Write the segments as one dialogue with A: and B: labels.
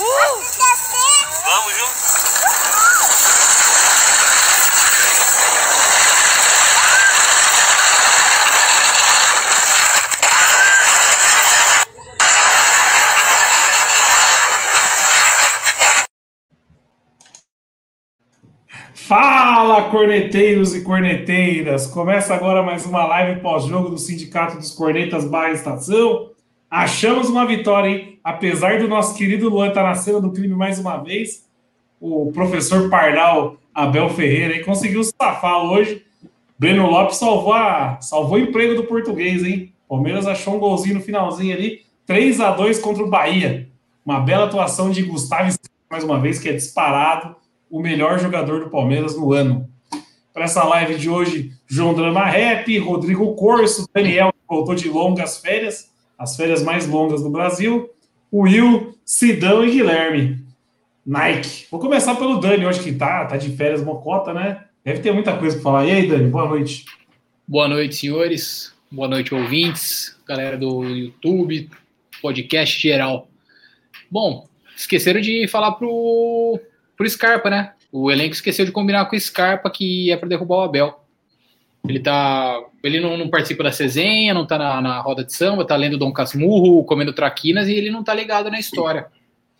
A: Uhul!
B: Vamos junto?
C: Fala, corneteiros e corneteiras! Começa agora mais uma live pós-jogo do Sindicato dos Cornetas Barra Estação. Achamos uma vitória, hein? Apesar do nosso querido Luan estar na cena do crime mais uma vez, o professor Pardal Abel Ferreira hein, conseguiu safar hoje. Breno Lopes salvou, a, salvou o emprego do português, hein? Palmeiras achou um golzinho no finalzinho ali, 3 a 2 contra o Bahia. Uma bela atuação de Gustavo mais uma vez, que é disparado o melhor jogador do Palmeiras no ano. Para essa live de hoje, João Drama Rap, Rodrigo Corso, Daniel, que voltou de longas férias, as férias mais longas do Brasil, Will, Sidão e Guilherme. Nike. Vou começar pelo Dani hoje, que tá, tá de férias mocota, né? Deve ter muita coisa para falar. E aí, Dani, boa noite.
D: Boa noite, senhores. Boa noite, ouvintes, galera do YouTube, podcast geral. Bom, esqueceram de falar pro, pro Scarpa, né? O elenco esqueceu de combinar com o Scarpa que é para derrubar o Abel. Ele tá. Ele não, não participa da resenha, não tá na, na, roda de samba, tá lendo Dom Casmurro, comendo traquinas e ele não tá ligado na história.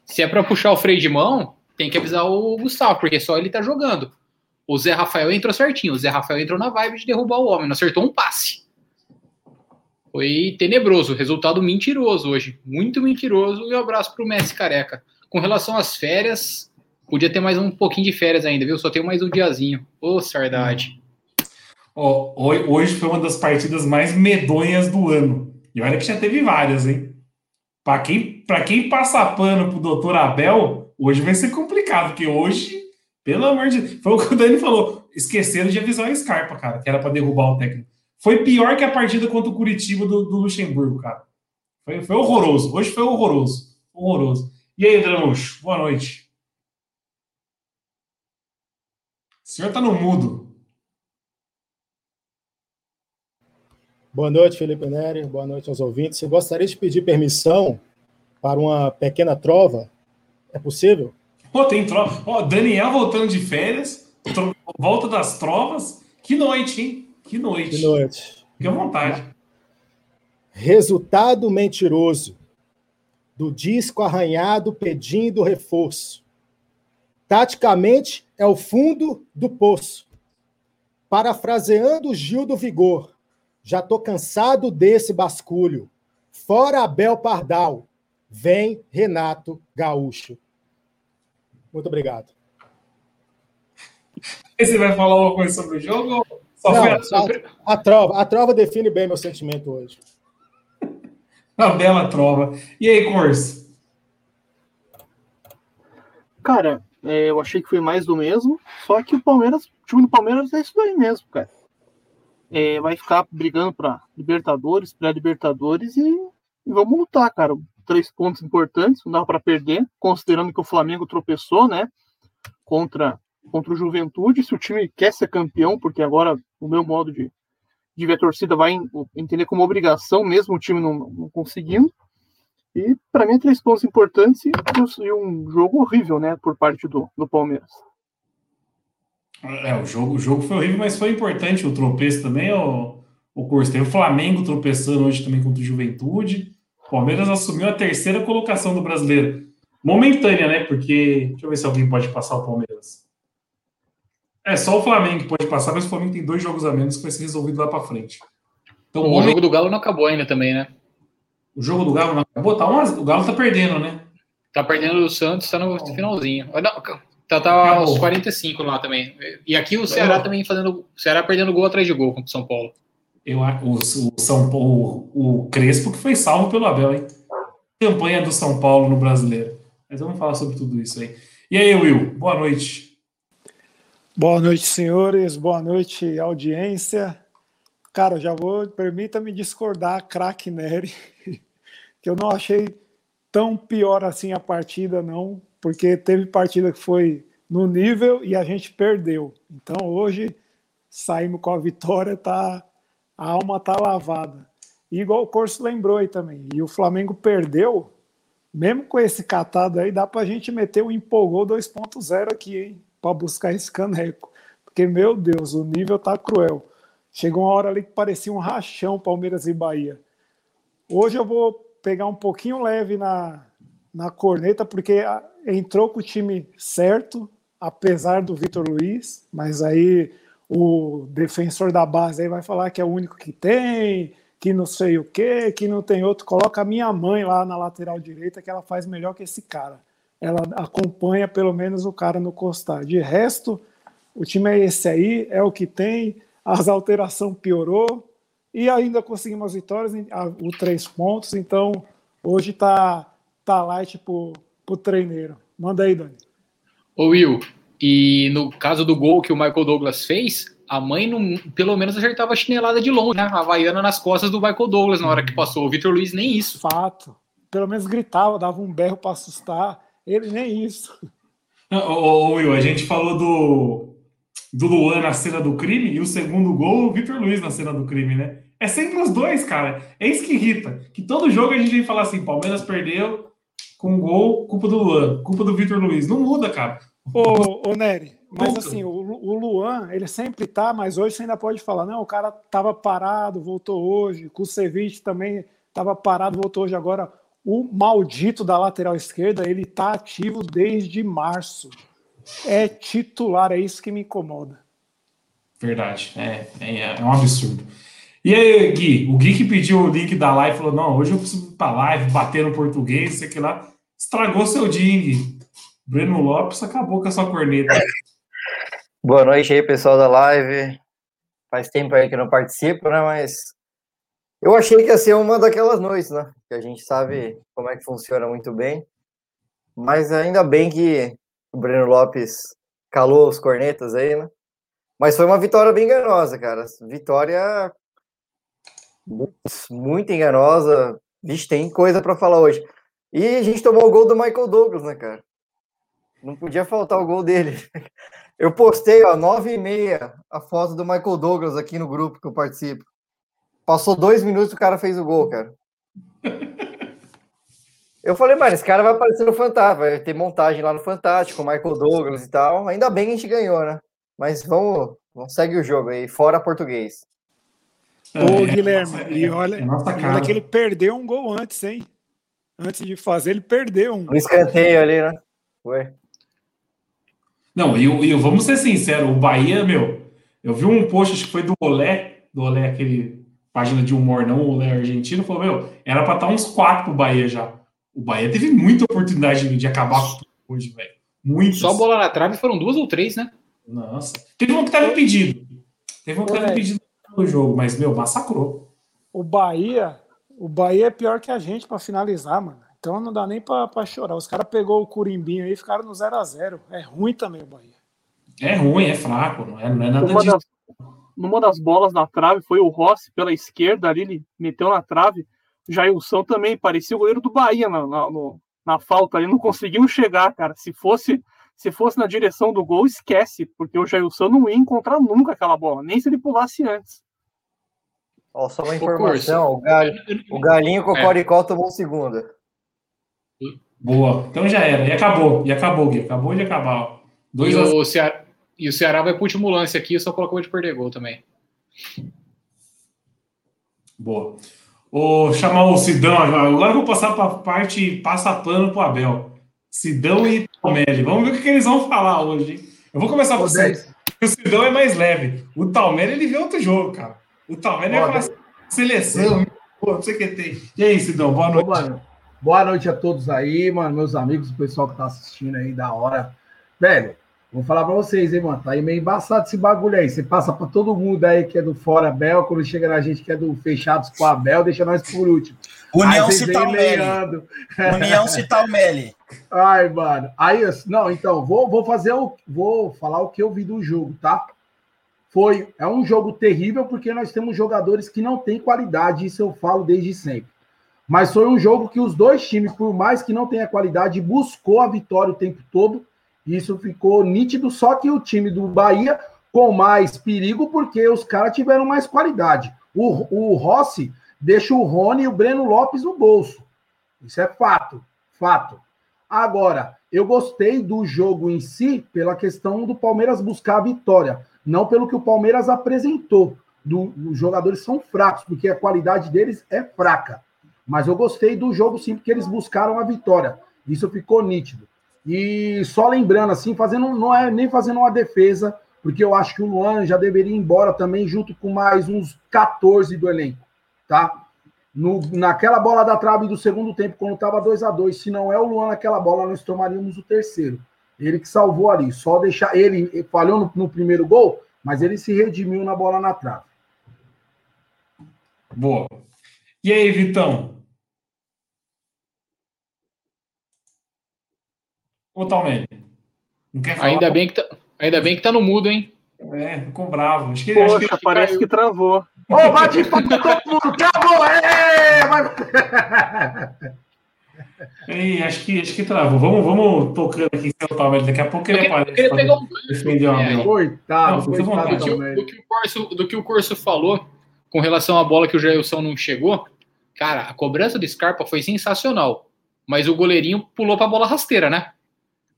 D: Se é para puxar o freio de mão, tem que avisar o Gustavo, porque só ele tá jogando. O Zé Rafael entrou certinho. O Zé Rafael entrou na vibe de derrubar o homem, não acertou um passe. Foi tenebroso, resultado mentiroso hoje. Muito mentiroso. E um abraço pro Messi careca. Com relação às férias, podia ter mais um pouquinho de férias ainda, viu? Só tenho mais um diazinho. Ô, oh, saudade.
C: Hoje foi uma das partidas mais medonhas do ano. E olha que já teve várias, hein? Para quem, pra quem passa pano pro doutor Abel, hoje vai ser complicado, porque hoje, pelo amor de Deus, foi o que o Dani falou. Esqueceram de avisar o Scarpa, cara, que era para derrubar o técnico. Foi pior que a partida contra o Curitiba do, do Luxemburgo, cara. Foi, foi horroroso. Hoje foi horroroso. Horroroso. E aí, Dramuxo? Boa noite. O senhor tá no mudo.
E: Boa noite, Felipe Neri. Boa noite aos ouvintes. Eu gostaria de pedir permissão para uma pequena trova. É possível?
C: Pô, tem trova. Ó, Daniel voltando de férias, volta das trovas. Que noite, hein? Que noite.
E: Que noite.
C: Fique à vontade.
E: Resultado mentiroso do disco arranhado pedindo reforço. Taticamente é o fundo do poço. Parafraseando Gil do Vigor, já tô cansado desse basculho. Fora Abel Pardal, vem Renato Gaúcho. Muito obrigado.
C: E você vai falar uma coisa sobre o jogo? Só
E: Não,
C: foi
E: a,
C: a...
E: a, trova, a trova define bem meu sentimento hoje.
C: Uma bela trova. E aí, Corso?
F: Cara, é, eu achei que foi mais do mesmo, só que o Palmeiras, o time do Palmeiras é isso aí mesmo, cara. É, vai ficar brigando para Libertadores, pré-Libertadores e, e, vamos lutar, cara. Três pontos importantes, não dá para perder, considerando que o Flamengo tropeçou, né? Contra, contra o Juventude. Se o time quer ser campeão, porque agora o meu modo de, de ver a torcida vai entender como obrigação, mesmo o time não, não conseguindo. E para mim, três pontos importantes e, e, um jogo horrível, né, por parte do, do Palmeiras.
C: É, o jogo, o jogo foi horrível, mas foi importante o tropeço também, o, o curso. Teve o Flamengo tropeçando hoje também contra o Juventude. O Palmeiras assumiu a terceira colocação do brasileiro. Momentânea, né? Porque. Deixa eu ver se alguém pode passar o Palmeiras. É só o Flamengo que pode passar, mas o Flamengo tem dois jogos a menos que vai ser resolvido lá para frente.
D: Então, o, o jogo do Galo não acabou ainda também, né?
C: O jogo do Galo não acabou? Tá uma... O Galo tá perdendo, né?
D: Tá perdendo o Santos, tá no finalzinho. Não, tá, tá aos 45 lá também. E aqui o Ceará também fazendo. O Ceará perdendo gol atrás de gol contra o São Paulo.
C: Eu, o, o São Paulo, o Crespo que foi salvo pelo Abel, hein? Campanha do São Paulo no brasileiro. Mas vamos falar sobre tudo isso aí. E aí, Will, boa noite.
G: Boa noite, senhores. Boa noite, audiência. Cara, já vou, permita-me discordar, craque Nery, que eu não achei tão pior assim a partida, não, porque teve partida que foi no nível e a gente perdeu. Então hoje saímos com a vitória, tá, a alma tá lavada. E igual o Corso lembrou aí também. E o Flamengo perdeu, mesmo com esse catado aí, dá pra gente meter o empolgou 2.0 aqui, hein? Pra buscar esse caneco. Porque, meu Deus, o nível tá cruel. Chegou uma hora ali que parecia um rachão Palmeiras e Bahia. Hoje eu vou pegar um pouquinho leve na, na corneta, porque entrou com o time certo, apesar do Vitor Luiz, mas aí o defensor da base aí vai falar que é o único que tem, que não sei o que, que não tem outro. Coloca a minha mãe lá na lateral direita, que ela faz melhor que esse cara. Ela acompanha pelo menos o cara no costar. De resto, o time é esse aí, é o que tem. As alterações piorou e ainda conseguimos as vitórias, o três pontos. Então, hoje tá, tá light pro, pro treineiro. Manda aí, Dani.
D: Ô Will, e no caso do gol que o Michael Douglas fez, a mãe não, pelo menos acertava a chinelada de longe, né? A Havaiana nas costas do Michael Douglas na hora que passou. O Vitor Luiz nem isso.
G: Fato. Pelo menos gritava, dava um berro para assustar. Ele nem isso.
C: Ô, ô, Will, a gente falou do, do Luan na cena do crime e o segundo gol, o Vitor Luiz na cena do crime, né? É sempre os dois, cara. É isso que irrita. Que todo jogo a gente vem falar assim: Palmeiras perdeu com gol, culpa do Luan, culpa do Vitor Luiz. Não muda, cara.
G: Ô, ô Nery, mas assim, o, o Luan, ele sempre tá, mas hoje você ainda pode falar, não, o cara tava parado, voltou hoje, o Kusevich também tava parado, voltou hoje agora. O maldito da lateral esquerda, ele tá ativo desde março. É titular, é isso que me incomoda.
C: Verdade, é, é, é um absurdo. E aí, Gui, o Gui que pediu o link da live falou: não, hoje eu preciso ir pra live, bater no português, sei que lá. Estragou seu ding. Breno Lopes acabou com a sua corneta.
H: Boa noite aí, pessoal da live. Faz tempo aí que não participo, né? Mas eu achei que ia ser uma daquelas noites, né? Que a gente sabe como é que funciona muito bem. Mas ainda bem que o Breno Lopes calou os cornetas aí, né? Mas foi uma vitória bem enganosa, cara. Vitória muito enganosa. Vixe, tem coisa para falar hoje. E a gente tomou o gol do Michael Douglas, né, cara? Não podia faltar o gol dele. Eu postei, ó, nove e meia, a foto do Michael Douglas aqui no grupo que eu participo. Passou dois minutos o cara fez o gol, cara. Eu falei, mano, esse cara vai aparecer no Fantástico, vai ter montagem lá no Fantástico, Michael Douglas e tal. Ainda bem que a gente ganhou, né? Mas vamos, vamos segue o jogo aí, fora português.
G: Ô, é, Guilherme, nossa, e olha, é olha que ele perdeu um gol antes, hein? Antes de fazer, ele perdeu um.
H: No escanteio ali, né? Foi.
C: Não, e, e vamos ser sinceros, o Bahia, meu, eu vi um post, acho que foi do Olé, do Olé, aquele página de humor, não o Olé argentino, falou, meu, era pra estar uns quatro pro Bahia já. O Bahia teve muita oportunidade de, de acabar com hoje, velho. Muito.
D: Só bola na trave foram duas ou três, né?
C: Nossa. Teve um que tava impedido. Teve um que tava impedido no jogo, mas, meu, massacrou.
G: O Bahia, o Bahia é pior que a gente para finalizar, mano. Então não dá nem para chorar. Os caras pegou o Curimbinho aí e ficaram no 0 a 0 É ruim também o Bahia.
C: É ruim, é fraco, não é, não é nada numa disso.
F: Das, numa das bolas na trave foi o Rossi pela esquerda ali, ele meteu na trave. Jailson também, parecia o goleiro do Bahia na, na, no, na falta ali, não conseguiu chegar, cara. Se fosse se fosse na direção do gol, esquece, porque o Jailson não ia encontrar nunca aquela bola, nem se ele pulasse antes.
H: Ó, só uma informação, o, gal, o Galinho com o Coricó tomou segunda.
C: Boa. Então já era. E acabou. E acabou, Gui. Acabou de acabar.
D: Dois e, o Ceará, e o Ceará vai pro último lance aqui, só colocou de perder gol também.
C: Boa. Vou chamar o Sidão agora. Agora eu vou passar para a parte passa pano pro Abel. Sidão e Talmelli. Vamos ver o que, eles vão falar hoje. Eu vou começar com você. O Sidão é mais leve. O Talmelli, ele vê outro jogo, cara. O Talmelli é uma seleção. Pô, não sei o que tem. E aí, Sidão, boa noite. Boa noite.
I: Boa noite a todos aí, mano, meus amigos, o pessoal que tá assistindo aí da hora. Velho, Vou falar pra vocês, hein, mano. Tá aí meio embaçado esse bagulho aí. Você passa pra todo mundo aí que é do Fora Bel, quando chega na gente que é do Fechados com a Bel, deixa nós por último.
J: União
I: leando.
J: União Citalmelli.
I: Ai, mano. Aí, não, então, vou, vou fazer o. Vou falar o que eu vi do jogo, tá? Foi. É um jogo terrível porque nós temos jogadores que não têm qualidade, isso eu falo desde sempre. Mas foi um jogo que os dois times, por mais que não tenha qualidade, buscou a vitória o tempo todo. Isso ficou nítido, só que o time do Bahia com mais perigo, porque os caras tiveram mais qualidade. O, o Rossi deixa o Rony e o Breno Lopes no bolso. Isso é fato. Fato. Agora, eu gostei do jogo em si pela questão do Palmeiras buscar a vitória, não pelo que o Palmeiras apresentou. Do, os jogadores são fracos, porque a qualidade deles é fraca. Mas eu gostei do jogo sim, porque eles buscaram a vitória. Isso ficou nítido. E só lembrando, assim, fazendo, não é nem fazendo uma defesa, porque eu acho que o Luan já deveria ir embora também, junto com mais uns 14 do elenco, tá? No, naquela bola da trave do segundo tempo, quando estava 2 a 2 se não é o Luan naquela bola, nós tomaríamos o terceiro. Ele que salvou ali. Só deixar. Ele ele falhou no, no primeiro gol, mas ele se redimiu na bola na trave.
C: Boa. E aí, Vitão? Ô, Talmene. Não quer falar?
D: Ainda bem, que tá, ainda bem que tá no mudo, hein?
C: É, ficou bravo. Acho que, acho
F: Poxa,
C: que
F: parece
C: caiu.
F: que travou.
I: Ô, bate palma todo mundo, acabou! Ê, vai-
C: Ei, acho que, acho que travou. Vamos, vamos tocando aqui sem o Talmene. Daqui a pouco ele aparece.
D: eu queria
C: pra
D: pegar um É.
I: Coitado,
D: do, que, o-
I: também.
D: do que o Corso, do que o Corso falou com relação à bola que o Jailson não chegou, cara, a cobrança do Scarpa foi sensacional. Mas o goleirinho pulou pra bola rasteira, né?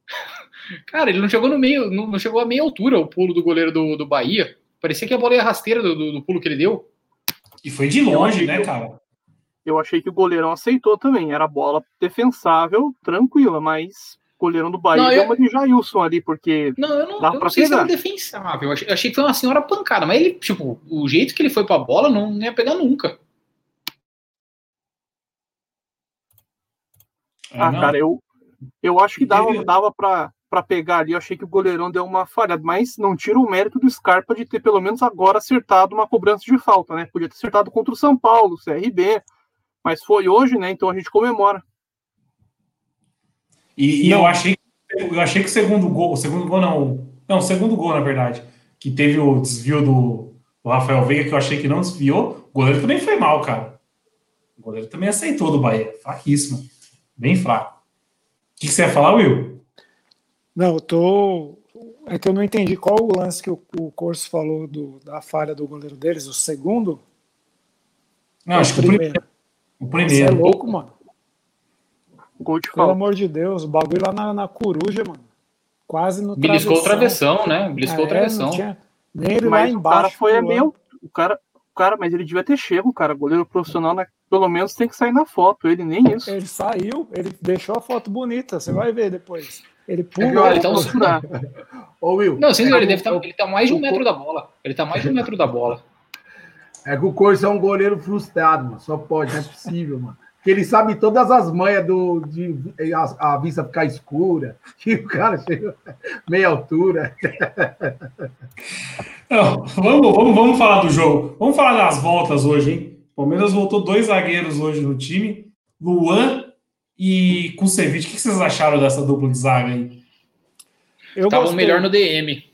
D: Cara, ele não chegou no meio, não, não chegou a meia altura o pulo do goleiro do, do Bahia. Parecia que a bola ia rasteira do, do- do pulo que ele deu.
C: E foi de longe, né, cara?
F: Eu achei que o goleirão aceitou também. Era bola defensável, tranquila, mas o goleirão do Bahia
D: Não,
F: deu
D: eu-
F: uma de Jailson ali, porque
D: Não, eu não,
F: Dá
D: eu não sei se era defensável. Eu achei, eu achei que foi uma senhora pancada, mas ele, tipo, o jeito que ele foi pra bola não, não ia pegar nunca.
C: É,
F: Ah,
C: não.
F: cara, eu, eu acho que dava, dava pra, pra pegar ali. Eu achei que o goleirão deu uma falhada, mas não tira o mérito do Scarpa de ter pelo menos agora acertado uma cobrança de falta, né? Podia ter acertado contra o São Paulo, o CRB, mas foi hoje, né? Então a gente comemora.
C: E, e eu achei, eu achei que o segundo gol, o segundo gol não, não, o segundo gol na verdade, que teve o desvio do, do Rafael Veiga que eu achei que não desviou, o goleiro também foi mal, cara. O goleiro também aceitou do Bahia, fraquíssimo, bem fraco. O que, que você ia falar, Will?
G: Não, eu tô. É que eu não entendi qual o lance que o, o Corso falou do, da falha do goleiro deles, o segundo?
C: Não, acho que o primeiro. O
G: Você é
C: primeiro.
G: louco, mano.
F: Gol de
G: Pelo amor de Deus, o bagulho lá na, na coruja, mano. Quase no
D: Beliscou o travessão, né? Beliscou o
G: É,
D: travessão.
G: tinha nem ele lá
F: Mas o
G: embaixo.
F: cara foi
G: pulando.
F: meio. O cara, o cara, mas ele devia ter chego, cara. Goleiro profissional, né? pelo menos tem que sair na foto. Ele nem isso.
G: Ele saiu, ele deixou a foto bonita, você vai ver depois. Ele
F: É
G: pulou.
D: Ele tá um-
I: Ô, Will.
D: Não, sim, ele deve
I: o-
D: estar. Ele tá mais de um metro da bola. Ele tá mais de um metro da bola.
I: É que o Corso é um goleiro frustrado, mano. Só pode, não é possível, mano. Porque ele sabe todas as manhas do, de a, a vista ficar escura, que o cara chega meia altura.
C: Não, vamos, vamos, vamos falar do jogo. Vamos falar das voltas hoje, hein? O Palmeiras voltou dois zagueiros hoje no time, Luan e Kusevich. O que vocês acharam dessa dupla de zaga aí?
G: Eu
D: Tava
G: gostei.
D: melhor no DM.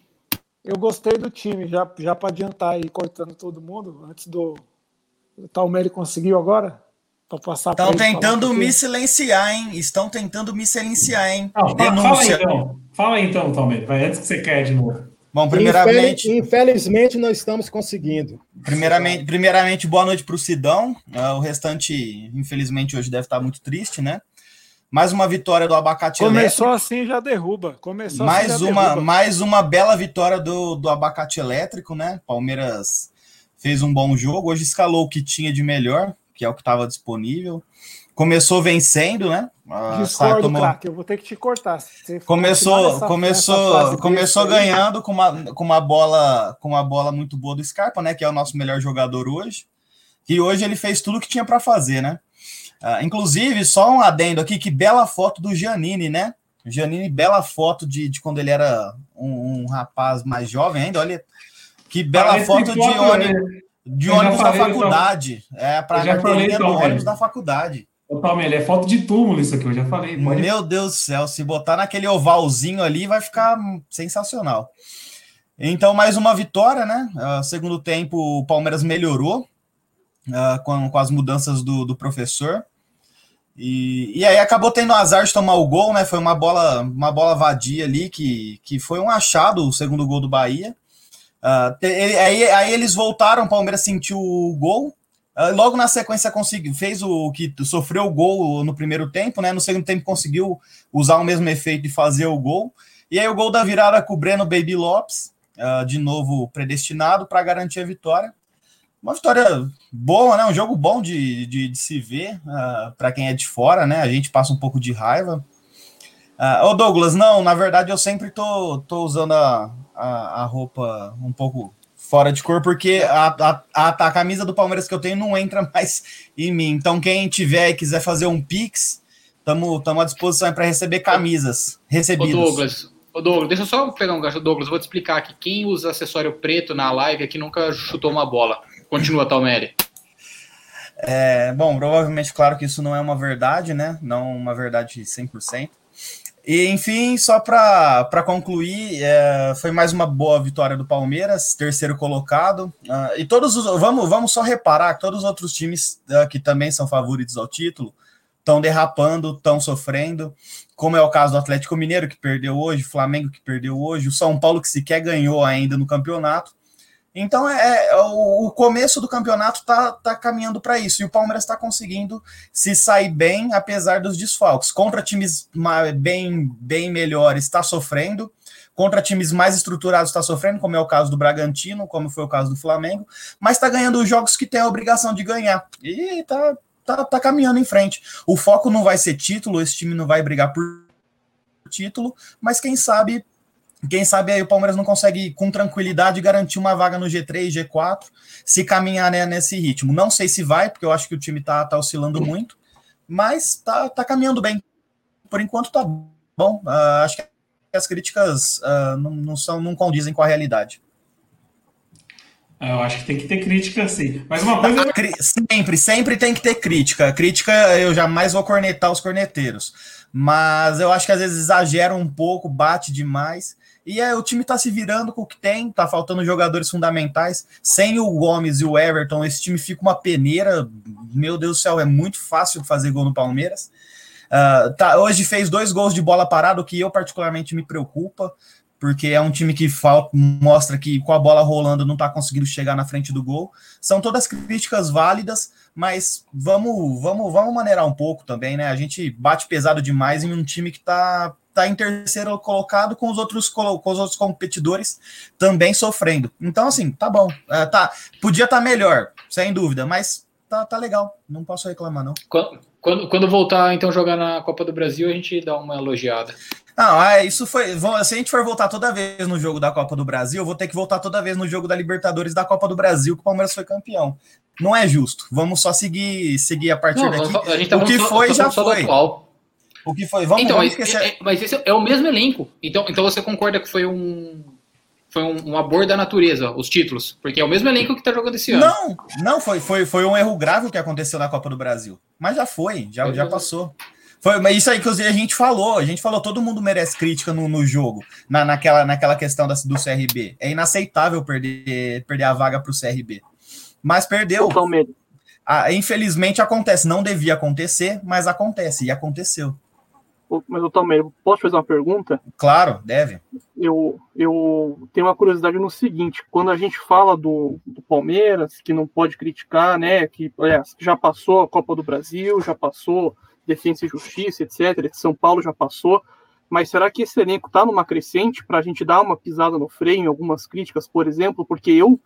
G: Eu gostei do time, já, já para adiantar aí, cortando todo mundo, antes do. O Talmere conseguiu agora? Pra passar
J: Estão tentando me silenciar, hein? Estão tentando me silenciar, hein?
C: Não, fala, fala aí
J: Denúncia.
C: então. Fala aí então, Talmere. Vai antes que você caia de novo.
J: Bom, primeiramente,
E: Infeliz- Infelizmente, nós estamos conseguindo.
J: primeiramente, primeiramente boa noite para o Sidão. Ah, o restante, infelizmente, hoje deve estar muito triste, né? Mais uma vitória do Abacate
G: Começou
J: Elétrico.
G: assim já derruba. Começou
J: Mais
G: assim já
J: uma,
G: derruba.
J: mais uma bela vitória do, do Abacate Elétrico, né? Palmeiras fez um bom jogo. Hoje escalou o que tinha de melhor, que é o que estava disponível. Começou vencendo, né? Ah,
G: Discordo,
J: tomou-
G: craque. Eu vou ter que te cortar. Você
J: Começou,
G: nessa-
J: começou, começou
G: aí,
J: ganhando com uma, com uma bola, com uma bola muito boa do Scarpa, né? Que é o nosso melhor jogador hoje. E hoje ele fez tudo o que tinha para fazer, né? Ah, inclusive, só um adendo aqui, que bela foto do Giannini, né? Giannini, bela foto de, de quando ele era um, um rapaz mais jovem ainda. Olha que bela
C: Parece
J: foto de ônibus,
C: né?
J: de ônibus da
C: falei,
J: faculdade. É, para a carteirinha do
C: então,
J: ônibus da faculdade.
C: Ô, Palmeiras, é foto de túmulo isso aqui, eu já falei. Pode...
J: Meu Deus do céu, se botar naquele ovalzinho ali, vai ficar sensacional. Então, mais uma vitória, né? Ah, segundo tempo, o Palmeiras melhorou ah, com, com as mudanças do, do professor. E, e aí acabou tendo azar de tomar o gol, né? Foi uma bola, uma bola vadia ali, que, que foi um achado, o segundo gol do Bahia. Ah, te- aí, aí eles voltaram, o Palmeiras sentiu o gol. Ah, logo na sequência conseguiu, fez o que sofreu o gol no primeiro tempo, né? No segundo tempo conseguiu usar o mesmo efeito de fazer o gol. E aí o gol da virada com o Breno Baby Lopes, ah, de novo predestinado para garantir a vitória. Uma vitória boa, né? Um jogo bom de, de, de se ver para quem é de fora, né? A gente passa um pouco de raiva. Ah, ô Douglas, não, na verdade eu sempre tô, tô usando a, a, a roupa um pouco fora de cor, porque a, a, a, camisa do Palmeiras que eu tenho não entra mais em mim. Então, quem tiver e quiser fazer um Pix, estamos à disposição para receber camisas
D: Ô
J: recebidas.
D: Douglas, ô Douglas, deixa eu só pegar um gancho. Douglas, vou te explicar aqui. Quem usa acessório preto na live aqui nunca chutou uma bola. Continua, Talmere.
J: É, bom, provavelmente, claro que isso não é uma verdade, né? Não uma verdade 100%. E, enfim, só para concluir, é, foi mais uma boa vitória do Palmeiras, terceiro colocado. Ah, e todos os. Vamos, vamos só reparar que todos os outros times ah, que também são favoritos ao título estão derrapando, estão sofrendo, como é o caso do Atlético Mineiro, que perdeu hoje, Flamengo, que perdeu hoje, o São Paulo, que sequer ganhou ainda no campeonato. Então, é, é, o, o começo do campeonato tá, tá caminhando para isso. E o Palmeiras está conseguindo se sair bem, apesar dos desfalques. Contra times bem, bem melhores, está sofrendo. Contra times mais estruturados, está sofrendo, como é o caso do Bragantino, como foi o caso do Flamengo. Mas está ganhando os jogos que tem a obrigação de ganhar. E tá, tá, tá caminhando em frente. O foco não vai ser título, esse time não vai brigar por título, mas quem sabe quem sabe aí o Palmeiras não consegue com tranquilidade garantir uma vaga no G3, G4, se caminhar né, nesse ritmo. Não sei se vai, porque eu acho que o time tá, tá oscilando muito, mas tá, tá caminhando bem. Por enquanto tá bom. Ah, acho que as críticas ah, não, não são não condizem com a realidade.
C: Eu acho que tem que ter crítica, sim. Mas uma coisa.
J: Sempre, sempre tem que ter crítica. Crítica, eu jamais vou cornetar os corneteiros. Mas eu acho que às vezes exagera um pouco, bate demais. E é, o time tá se virando com o que tem, tá faltando jogadores fundamentais. Sem o Gomes e o Everton, esse time fica uma peneira. Meu Deus do céu, é muito fácil fazer gol no Palmeiras. Ah, tá, hoje fez dois gols de bola parada, o que eu particularmente me preocupa, porque é um time que falta, mostra que com a bola rolando não está conseguindo chegar na frente do gol. São todas críticas válidas, mas vamos, vamos, vamos maneirar um pouco também, né? A gente bate pesado demais em um time que está tá em terceiro colocado com os outros com os outros competidores também sofrendo. Então assim, tá bom, É, tá, podia estar melhor, sem dúvida, mas tá, tá legal, não posso reclamar não.
D: Quando, quando, quando voltar, então, jogar na Copa do Brasil, a gente dá uma elogiada.
J: Não, é, isso foi. Se a gente for voltar toda vez no jogo da Copa do Brasil, eu vou ter que voltar toda vez no jogo da Libertadores da Copa do Brasil, que o Palmeiras foi campeão. Não é justo. Vamos só seguir, seguir a partir
D: Não,
J: daqui.
D: a gente tá
J: o que
D: só-
J: foi,
D: só
J: já foi.
D: atual.
J: O que foi? Vamos,
D: então,
J: vamos
D: mas,
J: esquecer.
D: é, é- mas esse é o mesmo elenco. Então, então você concorda que foi um foi um, um amor da natureza, os títulos? Porque é o mesmo elenco que tá jogando esse ano.
J: Não, não, foi, foi, foi um erro grave o que aconteceu na Copa do Brasil. Mas já foi, já, já passou. Foi, mas isso aí que a gente falou, a gente falou, todo mundo merece crítica no, no jogo, na, naquela, naquela questão da, do CRB. É inaceitável perder, perder a vaga para o CRB. Mas perdeu. Ah, infelizmente acontece, não devia acontecer, mas acontece, e aconteceu.
F: Mas, ô, Palmeiras, posso fazer uma pergunta?
J: Claro, deve.
F: Eu, eu tenho uma curiosidade no seguinte: quando a gente fala do, do Palmeiras, que não pode criticar, né? Que aliás, já passou a Copa do Brasil, já passou Defesa e Justiça, etc. São Paulo já passou. Mas será que esse elenco está numa crescente para a gente dar uma pisada no freio em algumas críticas, por exemplo? Porque eu,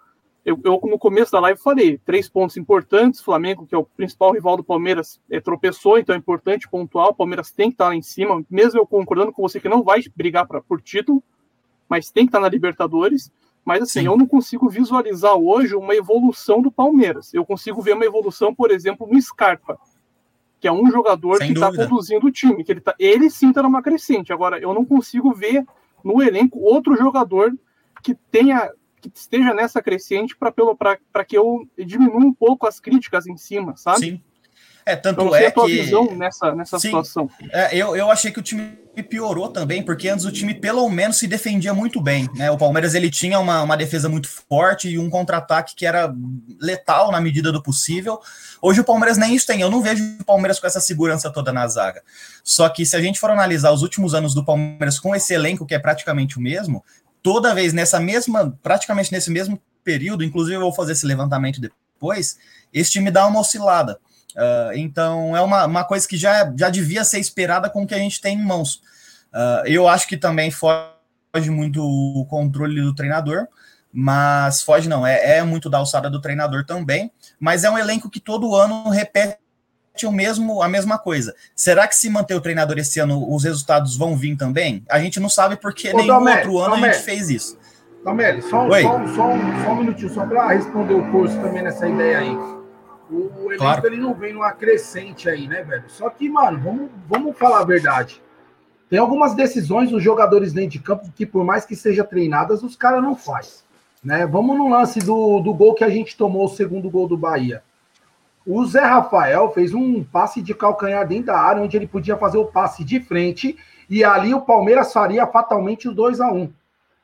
F: eu, eu, no começo da live, falei três pontos importantes. Flamengo, que é o principal rival do Palmeiras, é, tropeçou, então é importante pontuar. O Palmeiras tem que estar lá em cima, mesmo eu concordando com você que não vai brigar pra, por título, mas tem que estar na Libertadores. Mas assim, eu não consigo visualizar hoje uma evolução do Palmeiras. Eu consigo ver uma evolução, por exemplo, no Scarpa. que é um jogador
J: Sem
F: que está conduzindo o time, que ele, tá, ele sim está numa crescente. Agora, eu não consigo ver no elenco outro jogador que tenha que esteja nessa crescente para que eu diminua um pouco as críticas em cima, sabe?
J: Sim. É, tanto
F: sei
J: é
F: a tua
J: que.
F: visão nessa, nessa
J: Sim.
F: situação.
J: É, eu, eu achei que o time piorou também, porque antes o time pelo menos se defendia muito bem. Né? O Palmeiras ele tinha uma, uma defesa muito forte e um contra-ataque que era letal na medida do possível. Hoje o Palmeiras nem isso tem. Eu não vejo o Palmeiras com essa segurança toda na zaga. Só que se a gente for analisar os últimos anos do Palmeiras com esse elenco, que é praticamente o mesmo, toda vez nessa mesma, praticamente nesse mesmo período, inclusive eu vou fazer esse levantamento depois, esse time dá uma oscilada. Uh, então é uma, uma coisa que já, já devia ser esperada com o que a gente tem em mãos. Uh, eu acho que também foge muito o controle do treinador, mas foge não, é, é muito da alçada do treinador também, mas é um elenco que todo ano repete o mesmo, a mesma coisa. Será que se manter o treinador esse ano, os resultados vão vir também? A gente não sabe porque
I: Ô,
J: nenhum
I: Domé,
J: outro ano a
I: Domé.
J: gente fez isso.
I: Tomeli, só, só, só, um, só um minutinho, só para responder o curso também nessa ideia aí. O, o elenco
J: Claro.
I: ele não vem numa crescente aí, né, velho? Só que, mano, vamos, vamos falar a verdade. Tem algumas decisões dos jogadores dentro de campo que, por mais que sejam treinadas, os caras não fazem. Né? Vamos no lance do, do gol que a gente tomou, o segundo gol do Bahia. O Zé Rafael fez um passe de calcanhar dentro da área, onde ele podia fazer o passe de frente, e ali o Palmeiras faria fatalmente o 2 a 1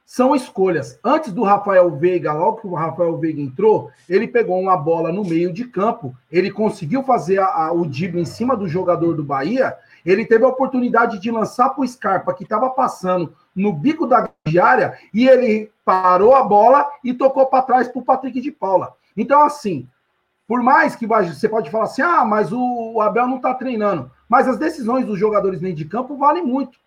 I: São escolhas. Antes do Rafael Veiga, logo que o Rafael Veiga entrou, ele pegou uma bola no meio de campo, ele conseguiu fazer a- a- o drible em cima do jogador do Bahia, ele teve a oportunidade de lançar para o Scarpa, que estava passando no bico da área, e ele parou a bola e tocou para trás para o Patrick de Paula. Então, assim, por mais que você pode falar assim, ah, mas o Abel não está treinando. Mas as decisões dos jogadores dentro de campo valem muito.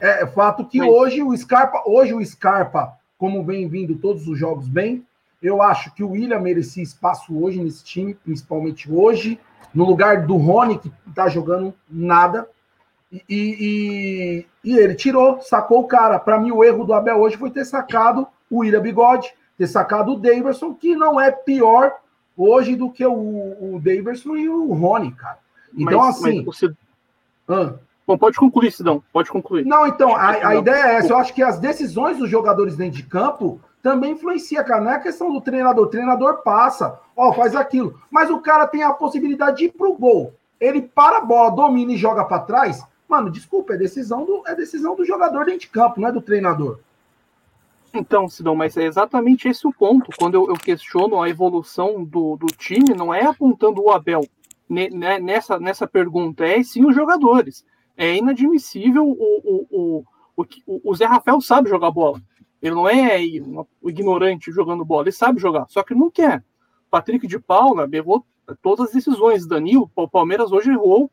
I: É fato que hoje o Scarpa, hoje o Scarpa, como vem vindo todos os jogos bem, eu acho que o William merecia espaço hoje nesse time, principalmente hoje, no lugar do Rony, que tá jogando nada. E, e- e ele tirou, sacou o cara. Para mim, o erro do Abel hoje foi ter sacado o William Bigode, ter sacado o Daverson, que não é pior hoje do que o, o Daverson e o Rony, cara. Então,
F: Mas-
I: assim.
F: mas você-
I: ah.
F: Bom, pode concluir, Sidão. Pode concluir.
I: Não, então, a, a
F: Não.
I: ideia é essa. Eu acho que as decisões dos jogadores dentro de campo também influencia, cara. Não é questão do treinador. O treinador passa, ó, faz aquilo. Mas o cara tem a possibilidade de ir pro gol. Ele para a bola, domina e joga para trás. Mano, desculpa, é decisão, do, é decisão do jogador dentro de campo, não é do treinador.
F: Então, Sidão, mas é exatamente esse o ponto. Quando eu, eu questiono a evolução do, do time, não é apontando o Abel né, nessa, nessa pergunta, é sim os jogadores. É inadmissível o, o, o, o, o, Zé Rafael sabe jogar bola. Ele não é ignorante jogando bola, ele sabe jogar, só que não quer. Patrick de Paula errou todas as decisões. Danilo, o Palmeiras hoje errou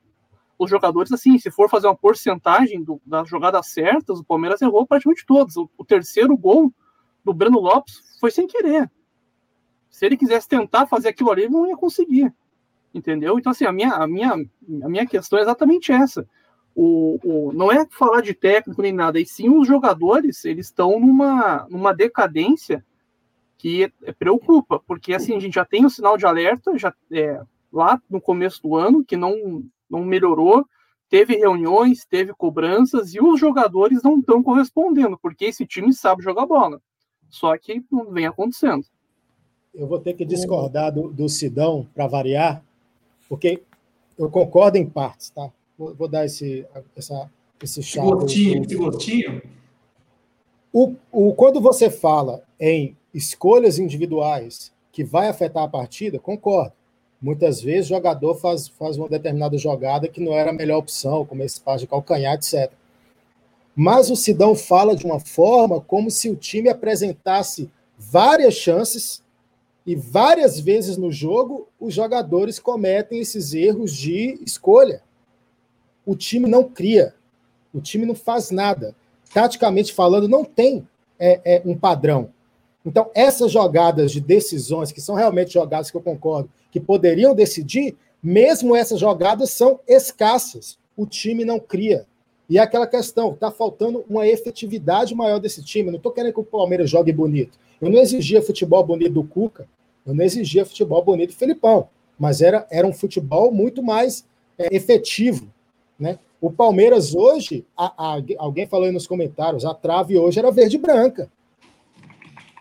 F: os jogadores, assim, se for fazer uma porcentagem do- das jogadas certas, o Palmeiras errou praticamente todas. O, o terceiro gol do Breno Lopes foi sem querer. Se ele quisesse tentar fazer aquilo ali, não ia conseguir. Entendeu? Então, assim, a minha, a minha, a minha questão é exatamente essa. O, o, não é falar de técnico nem nada, e sim os jogadores, eles estão numa, numa decadência que preocupa, porque assim, a gente já tem o sinal de alerta, já é, lá no começo do ano, que não, não melhorou, teve reuniões, teve cobranças, e os jogadores não estão correspondendo, porque esse time sabe jogar bola. Só que não vem acontecendo.
E: Eu vou ter que discordar do, do Sidão para variar, porque eu concordo em partes, tá? Vou, vou dar esse, essa,
C: esse
E: chato.
C: gostinho, esse gostinho.
E: O, o, quando você fala em escolhas individuais que vai afetar a partida, concordo. Muitas vezes o jogador faz, faz uma determinada jogada que não era a melhor opção, como esse passe de calcanhar, etc. Mas o Sidão fala de uma forma como se o time apresentasse várias chances e várias vezes no jogo os jogadores cometem esses erros de escolha. O time não cria, o time não faz nada. Taticamente falando, não tem é, é, um padrão. Então, essas jogadas de decisões, que são realmente jogadas que eu concordo, que poderiam decidir, mesmo essas jogadas são escassas. O time não cria. E é aquela questão, está faltando uma efetividade maior desse time. Eu não estou querendo que o Palmeiras jogue bonito. Eu não exigia futebol bonito do Cuca, eu não exigia futebol bonito do Felipão, mas era, era um futebol muito mais é, efetivo. Né? O Palmeiras hoje, a, a, alguém falou aí nos comentários, a trave hoje era verde branca.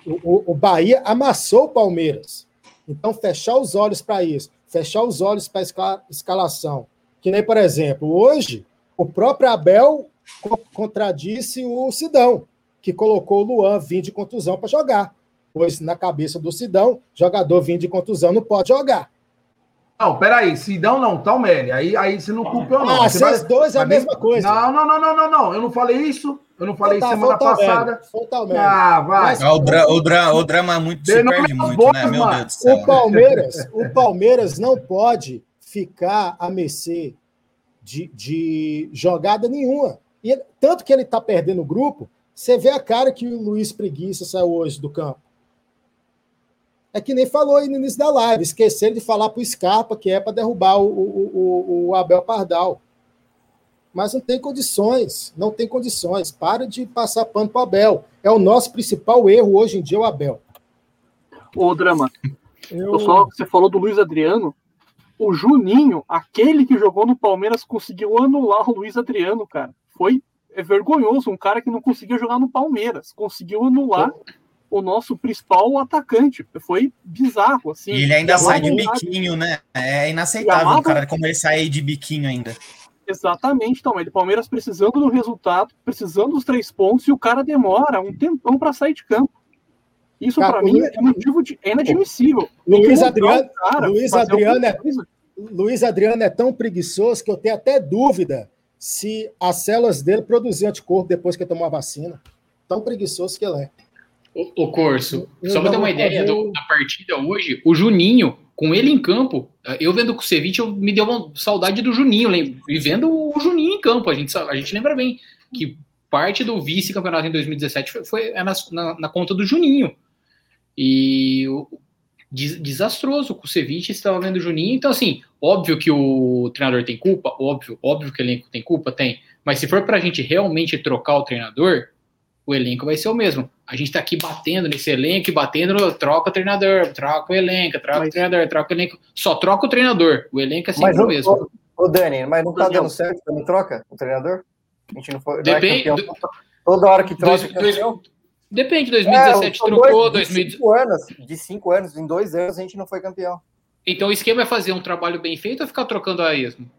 E: O, o, Bahia amassou o Palmeiras. Então, fechar os olhos para isso, fechar os olhos para a escala, escalação. Que nem, por exemplo, hoje, o próprio Abel co contradisse o Sidão, que colocou o Luan vindo de contusão para jogar. Pois, na cabeça do Sidão, jogador vindo de contusão não pode jogar.
I: Não, peraí, Sidão não, Talmelli. Aí, aí você não culpa eu, não.
E: Ah, vocês dois é a mesma coisa.
I: Não, não, não, não, não, não. Eu não falei isso. Eu não falei
E: tá,
I: semana passada.
E: foi o Talmelli.
I: Ah, vai.
E: Mas-
J: Ah, o, dra- o dra- o drama muito se perde muito,
I: boas,
J: né? Meu. Deus do céu.
E: O Palmeiras, o Palmeiras não pode ficar a mercê de, de jogada nenhuma. E ele- tanto que ele está perdendo o grupo, você vê a cara que o Luiz Preguiça saiu hoje do campo. É que nem falou aí no início da live, esqueceram de falar para o Scarpa que é para derrubar o, o, o, o Abel Pardal. Mas não tem condições, não tem condições. Para de passar pano para o Abel. É o nosso principal erro hoje em dia, o Abel.
F: Ô, Drama,
G: Eu,
F: só, você falou do Luiz Adriano. O Juninho, aquele que jogou no Palmeiras, conseguiu anular o Luiz Adriano, cara. Foi é vergonhoso. Um cara que não conseguia jogar no Palmeiras. Conseguiu anular o nosso principal atacante. Foi bizarro, assim.
J: E ele ainda sai de biquinho, né? É inaceitável
F: Amava-
J: o cara como ele sair de biquinho ainda.
F: Exatamente, então, ele Palmeiras precisando do resultado, precisando dos três pontos, e o cara demora um tempão para sair de campo. Isso, para mim, é motivo de. É inadmissível.
E: Luiz Adriano-
F: cara,
E: Luiz Adriano é-. Luiz Adriano é tão preguiçoso que eu tenho até dúvida se as células dele produziam anticorpo depois que ele tomou a vacina. Tão preguiçoso que ele é.
D: O, o Corso,
E: Eu
D: só para ter uma ideia do- da partida hoje, o Juninho, com ele em campo, eu vendo o Ceviche, eu me deu uma saudade do Juninho, lem- e vendo o Juninho em campo, a gente, a gente lembra bem que parte do vice-campeonato em 2017 foi, foi é nas- na, na conta do Juninho. E o- des- desastroso o Ceviche, estava vendo o Juninho, então assim, óbvio que o treinador tem culpa, óbvio, óbvio que o elenco tem culpa, tem, mas se for pra gente realmente trocar o treinador, o elenco vai ser o mesmo. A gente tá aqui batendo nesse elenco batendo, troca o treinador, troca o elenco, troca o
F: Mas-
D: treinador, troca o elenco. Só troca o treinador. O elenco é sempre o mesmo.
H: ô, Dani, mas não tá
F: Daniel.
H: dando certo quando troca o treinador? A gente não foi não é
D: Depende-
H: campeão.
D: do-
H: Toda hora que troca
D: Dois-
H: é.
D: Depende, 2017
H: É,
D: trocou,
H: dois- de
D: 2018.
H: cinco anos, de cinco anos, em dois anos a gente não foi campeão.
D: Então o esquema é fazer um trabalho bem feito ou ficar trocando a esmo?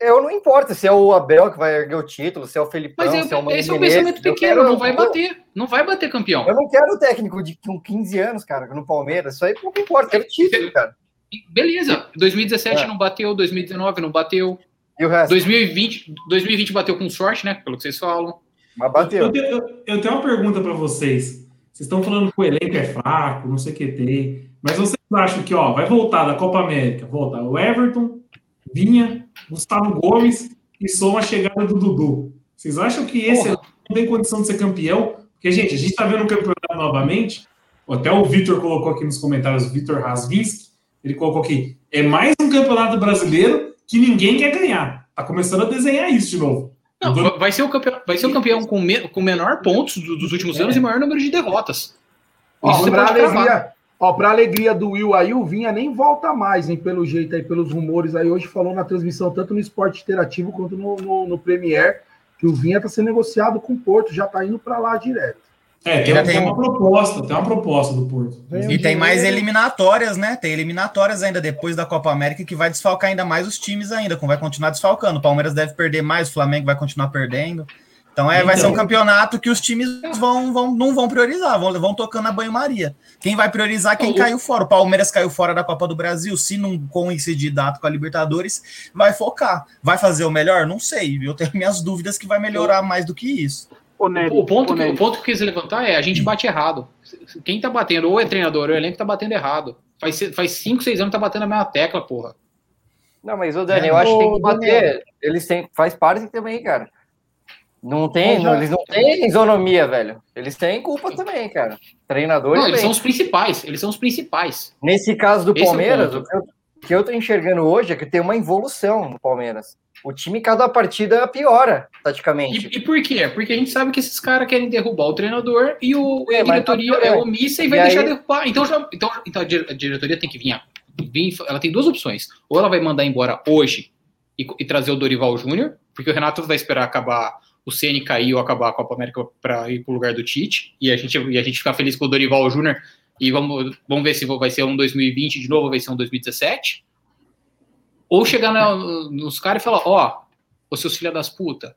H: Eu não importa se é o Abel que vai erguer o título, se é o Felipão,
D: Mas
H: se é o
D: é,
H: Mano
D: esse é um pensamento
H: eu
D: pequeno,
H: quero-
D: não vai
H: eu-
D: bater. Não vai bater campeão.
H: Eu não quero o técnico de com 15 anos, cara, no Palmeiras. Isso aí pouco importa, eu quero título, cara.
D: Beleza, 2017
H: É.
D: não bateu, 2019 não bateu,
H: E o resto?
D: 2020, 2020 bateu com sorte, né? Pelo que vocês falam.
H: Mas
C: Eu,
H: bateu.
C: tenho- eu- eu tenho uma pergunta para vocês. Vocês estão falando que o elenco é fraco, não sei o que tem. Mas vocês acham que ó, vai voltar da Copa América? Volta o Everton, Vinha, Gustavo Gomes e soma a chegada do Dudu. Vocês acham que esse
D: Porra.
C: não tem condição de ser campeão? Porque, gente, a gente está vendo o campeonato novamente. Até o Vitor colocou aqui nos comentários, o Vitor Rasvinsky, ele colocou aqui, é mais um campeonato brasileiro que ninguém quer ganhar. Tá começando a desenhar isso de novo.
D: Não, va- vai ser o campeão, vai ser o campeão com, me- com menor pontos do- dos últimos anos e maior número de derrotas.
I: Ó,
D: Isso pode cravar.
I: alegria, ó, pra alegria do Will aí, o Vinha nem volta mais, hein? Pelo jeito aí, pelos rumores aí. Hoje falou na transmissão, tanto no esporte interativo quanto no, no, no Premier, que o Vinha tá sendo negociado com o Porto, já tá indo pra lá direto.
C: É, tem, tem
J: tem-
C: uma proposta, tem uma proposta do Porto.
J: E tem mais eliminatórias, né? Tem eliminatórias ainda depois da Copa América que vai desfalcar ainda mais os times ainda, como vai continuar desfalcando. O Palmeiras deve perder mais, o Flamengo vai continuar perdendo. Então é, vai ser um
C: Então-
J: campeonato que os times vão, vão, não vão priorizar, vão, vão tocando a banho-maria. Quem vai priorizar é quem
D: O-
J: caiu fora. O Palmeiras caiu fora da Copa do Brasil. Se não coincidir data com a Libertadores, vai focar. Vai fazer o melhor? Não sei. Eu tenho minhas dúvidas que vai melhorar mais do que isso.
F: Ô, Nery,
D: O ponto,
F: ô,
D: que, o ponto que eu quis levantar é a gente bate errado. Quem tá batendo, ou é treinador, ou é elenco, tá batendo errado. Faz, faz cinco, seis anos que tá batendo a mesma tecla, porra.
H: Não, mas o Dani,
J: É,
H: eu acho que tem que bater. Eles têm, faz parte também, cara. Não tem, não, eles não têm isonomia, velho. Eles têm culpa também, cara. Treinadores.
D: Não, eles são os principais. Eles são os principais.
H: Nesse caso do
D: Esse é o
H: Palmeiras, o que eu, o que eu tô enxergando hoje é que tem uma evolução no Palmeiras. O time, cada partida, piora, taticamente.
D: E, e por quê? Porque a gente sabe que esses caras querem derrubar o treinador e, o,
H: É,
D: a
H: mas tá
D: diretoria é omissa e
H: E
D: vai
H: aí-
D: deixar derrubar. Então, já, então, então a dire- a diretoria tem que vir, vir. Ela tem duas opções. Ou ela vai mandar embora hoje e, e trazer o Dorival Júnior, porque o Renato vai esperar acabar o CN cair ou acabar a Copa América para ir para o lugar do Tite, e a gente, e a gente ficar feliz com o Dorival Júnior, e vamos, vamos ver se vai ser um 2020 de novo, vai ser um 2017. Ou chegar na, nos caras e falar, ó, oh, seus filhos das putas,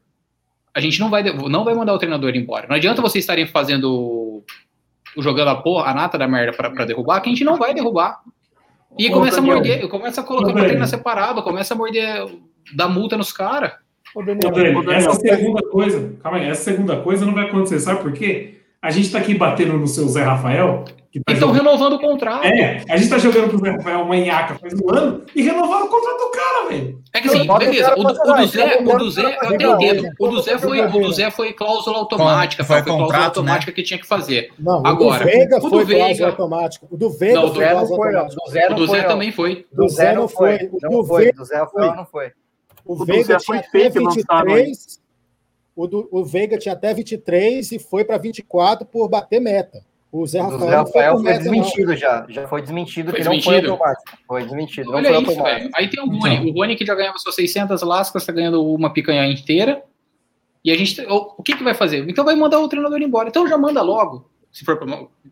D: a gente não vai, não vai mandar o treinador embora. Não adianta vocês estarem fazendo, jogando a porra, a nata da merda para derrubar, que a gente não vai derrubar. E começa a morder, começa a colocar uma treina separada, começa a morder, dar multa nos caras.
C: Ô, Daniel, Ô, Daniel, essa segunda coisa, calma aí, essa segunda coisa não vai acontecer, sabe por quê? A gente tá aqui batendo no seu Zé Rafael.
D: Tá Estão renovando o contrato.
C: É, a gente tá jogando pro Zé Rafael Manhaca faz um ano e renovando o contrato do cara, velho.
D: É que assim, beleza, o, o, do Zé, o do Zé, eu entendo. O do Zé foi, o do Zé foi cláusula automática, foi, foi cláusula né? automática né? que tinha que fazer.
E: Não,
D: Agora,
E: o do Veiga foi cláusula automática. O do Veiga
D: não,
E: foi cláusula automática.
D: O do Zé também foi.
E: Do Zé não foi.
H: O do Veiga do Zé Rafael não foi.
E: O Veiga tinha até 23. O, do, o Veiga tinha até 23 e foi para 24 por bater meta. O Zé Rafael,
H: o Zé Rafael foi, foi desmentido não. já. Já foi desmentido foi que desmentido. não foi automático. Foi desmentido.
D: Olha não foi isso, velho. Aí tem o Rony. Então. O Rony que já ganhava suas 600 lascas, está ganhando uma picanha inteira. E a gente. O, o que, que vai fazer? Então vai mandar o treinador embora. Então já manda logo. Se for,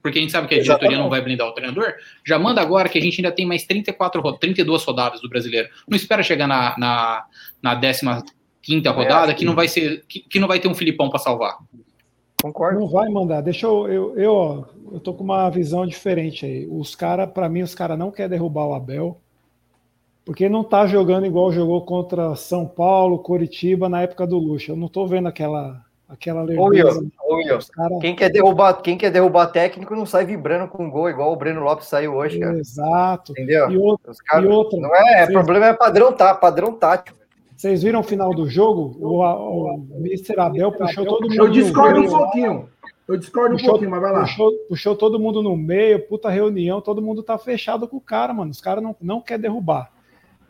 D: porque a gente sabe que a diretoria Exatamente. não vai blindar o treinador, já manda agora que a gente ainda tem mais 34, 32 rodadas do brasileiro. Não espera chegar na, na, na 15 quinta é, rodada, é, que não vai ser, que, que não vai ter um Filipão para salvar.
G: Concordo. Não vai mandar. Deixa eu, eu, eu, eu tô com uma visão diferente aí. Os caras, para mim, os caras não querem derrubar o Abel, porque não tá jogando igual jogou contra São Paulo, Coritiba na época do Luxo. Eu não tô vendo aquela aquela
H: lerdeza. Ô, cara... quem quer derrubar, quem quer derrubar técnico não sai vibrando com gol igual o Breno Lopes saiu hoje, cara.
G: Exato.
H: Entendeu?
G: E, outro,
H: cara,
G: e outra.
H: Não é, vocês... problema é padrão tá, padrão tático.
G: Vocês viram o final do jogo? O, o, o Mr. Abel puxou todo mundo.
I: Eu discordo um pouquinho. Eu discordo puxou, um pouquinho, mas vai lá.
G: Puxou, puxou, todo mundo no meio, puta reunião, todo mundo tá fechado com o cara, mano. Os caras não, não quer derrubar.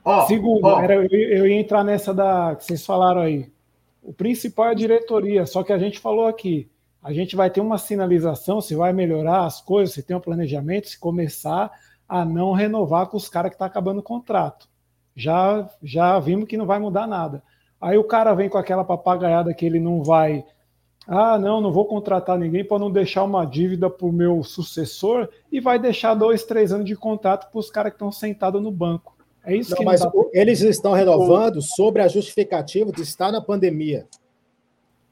G: Oh, Segundo, oh. Era, eu, eu ia entrar nessa da que vocês falaram aí. O principal é a diretoria, só que a gente falou aqui. A gente vai ter uma sinalização se vai melhorar as coisas, se tem um planejamento, se começar a não renovar com os caras que estão tá acabando o contrato. Já, já vimos que não vai mudar nada. Aí o cara vem com aquela papagaiada que ele não vai. Ah, não, não vou contratar ninguém para não deixar uma dívida para o meu sucessor e vai deixar dois, três anos de contrato para os caras que estão sentados no banco. É isso
E: não,
G: que
E: mas eles estão renovando sobre a justificativa de estar na pandemia.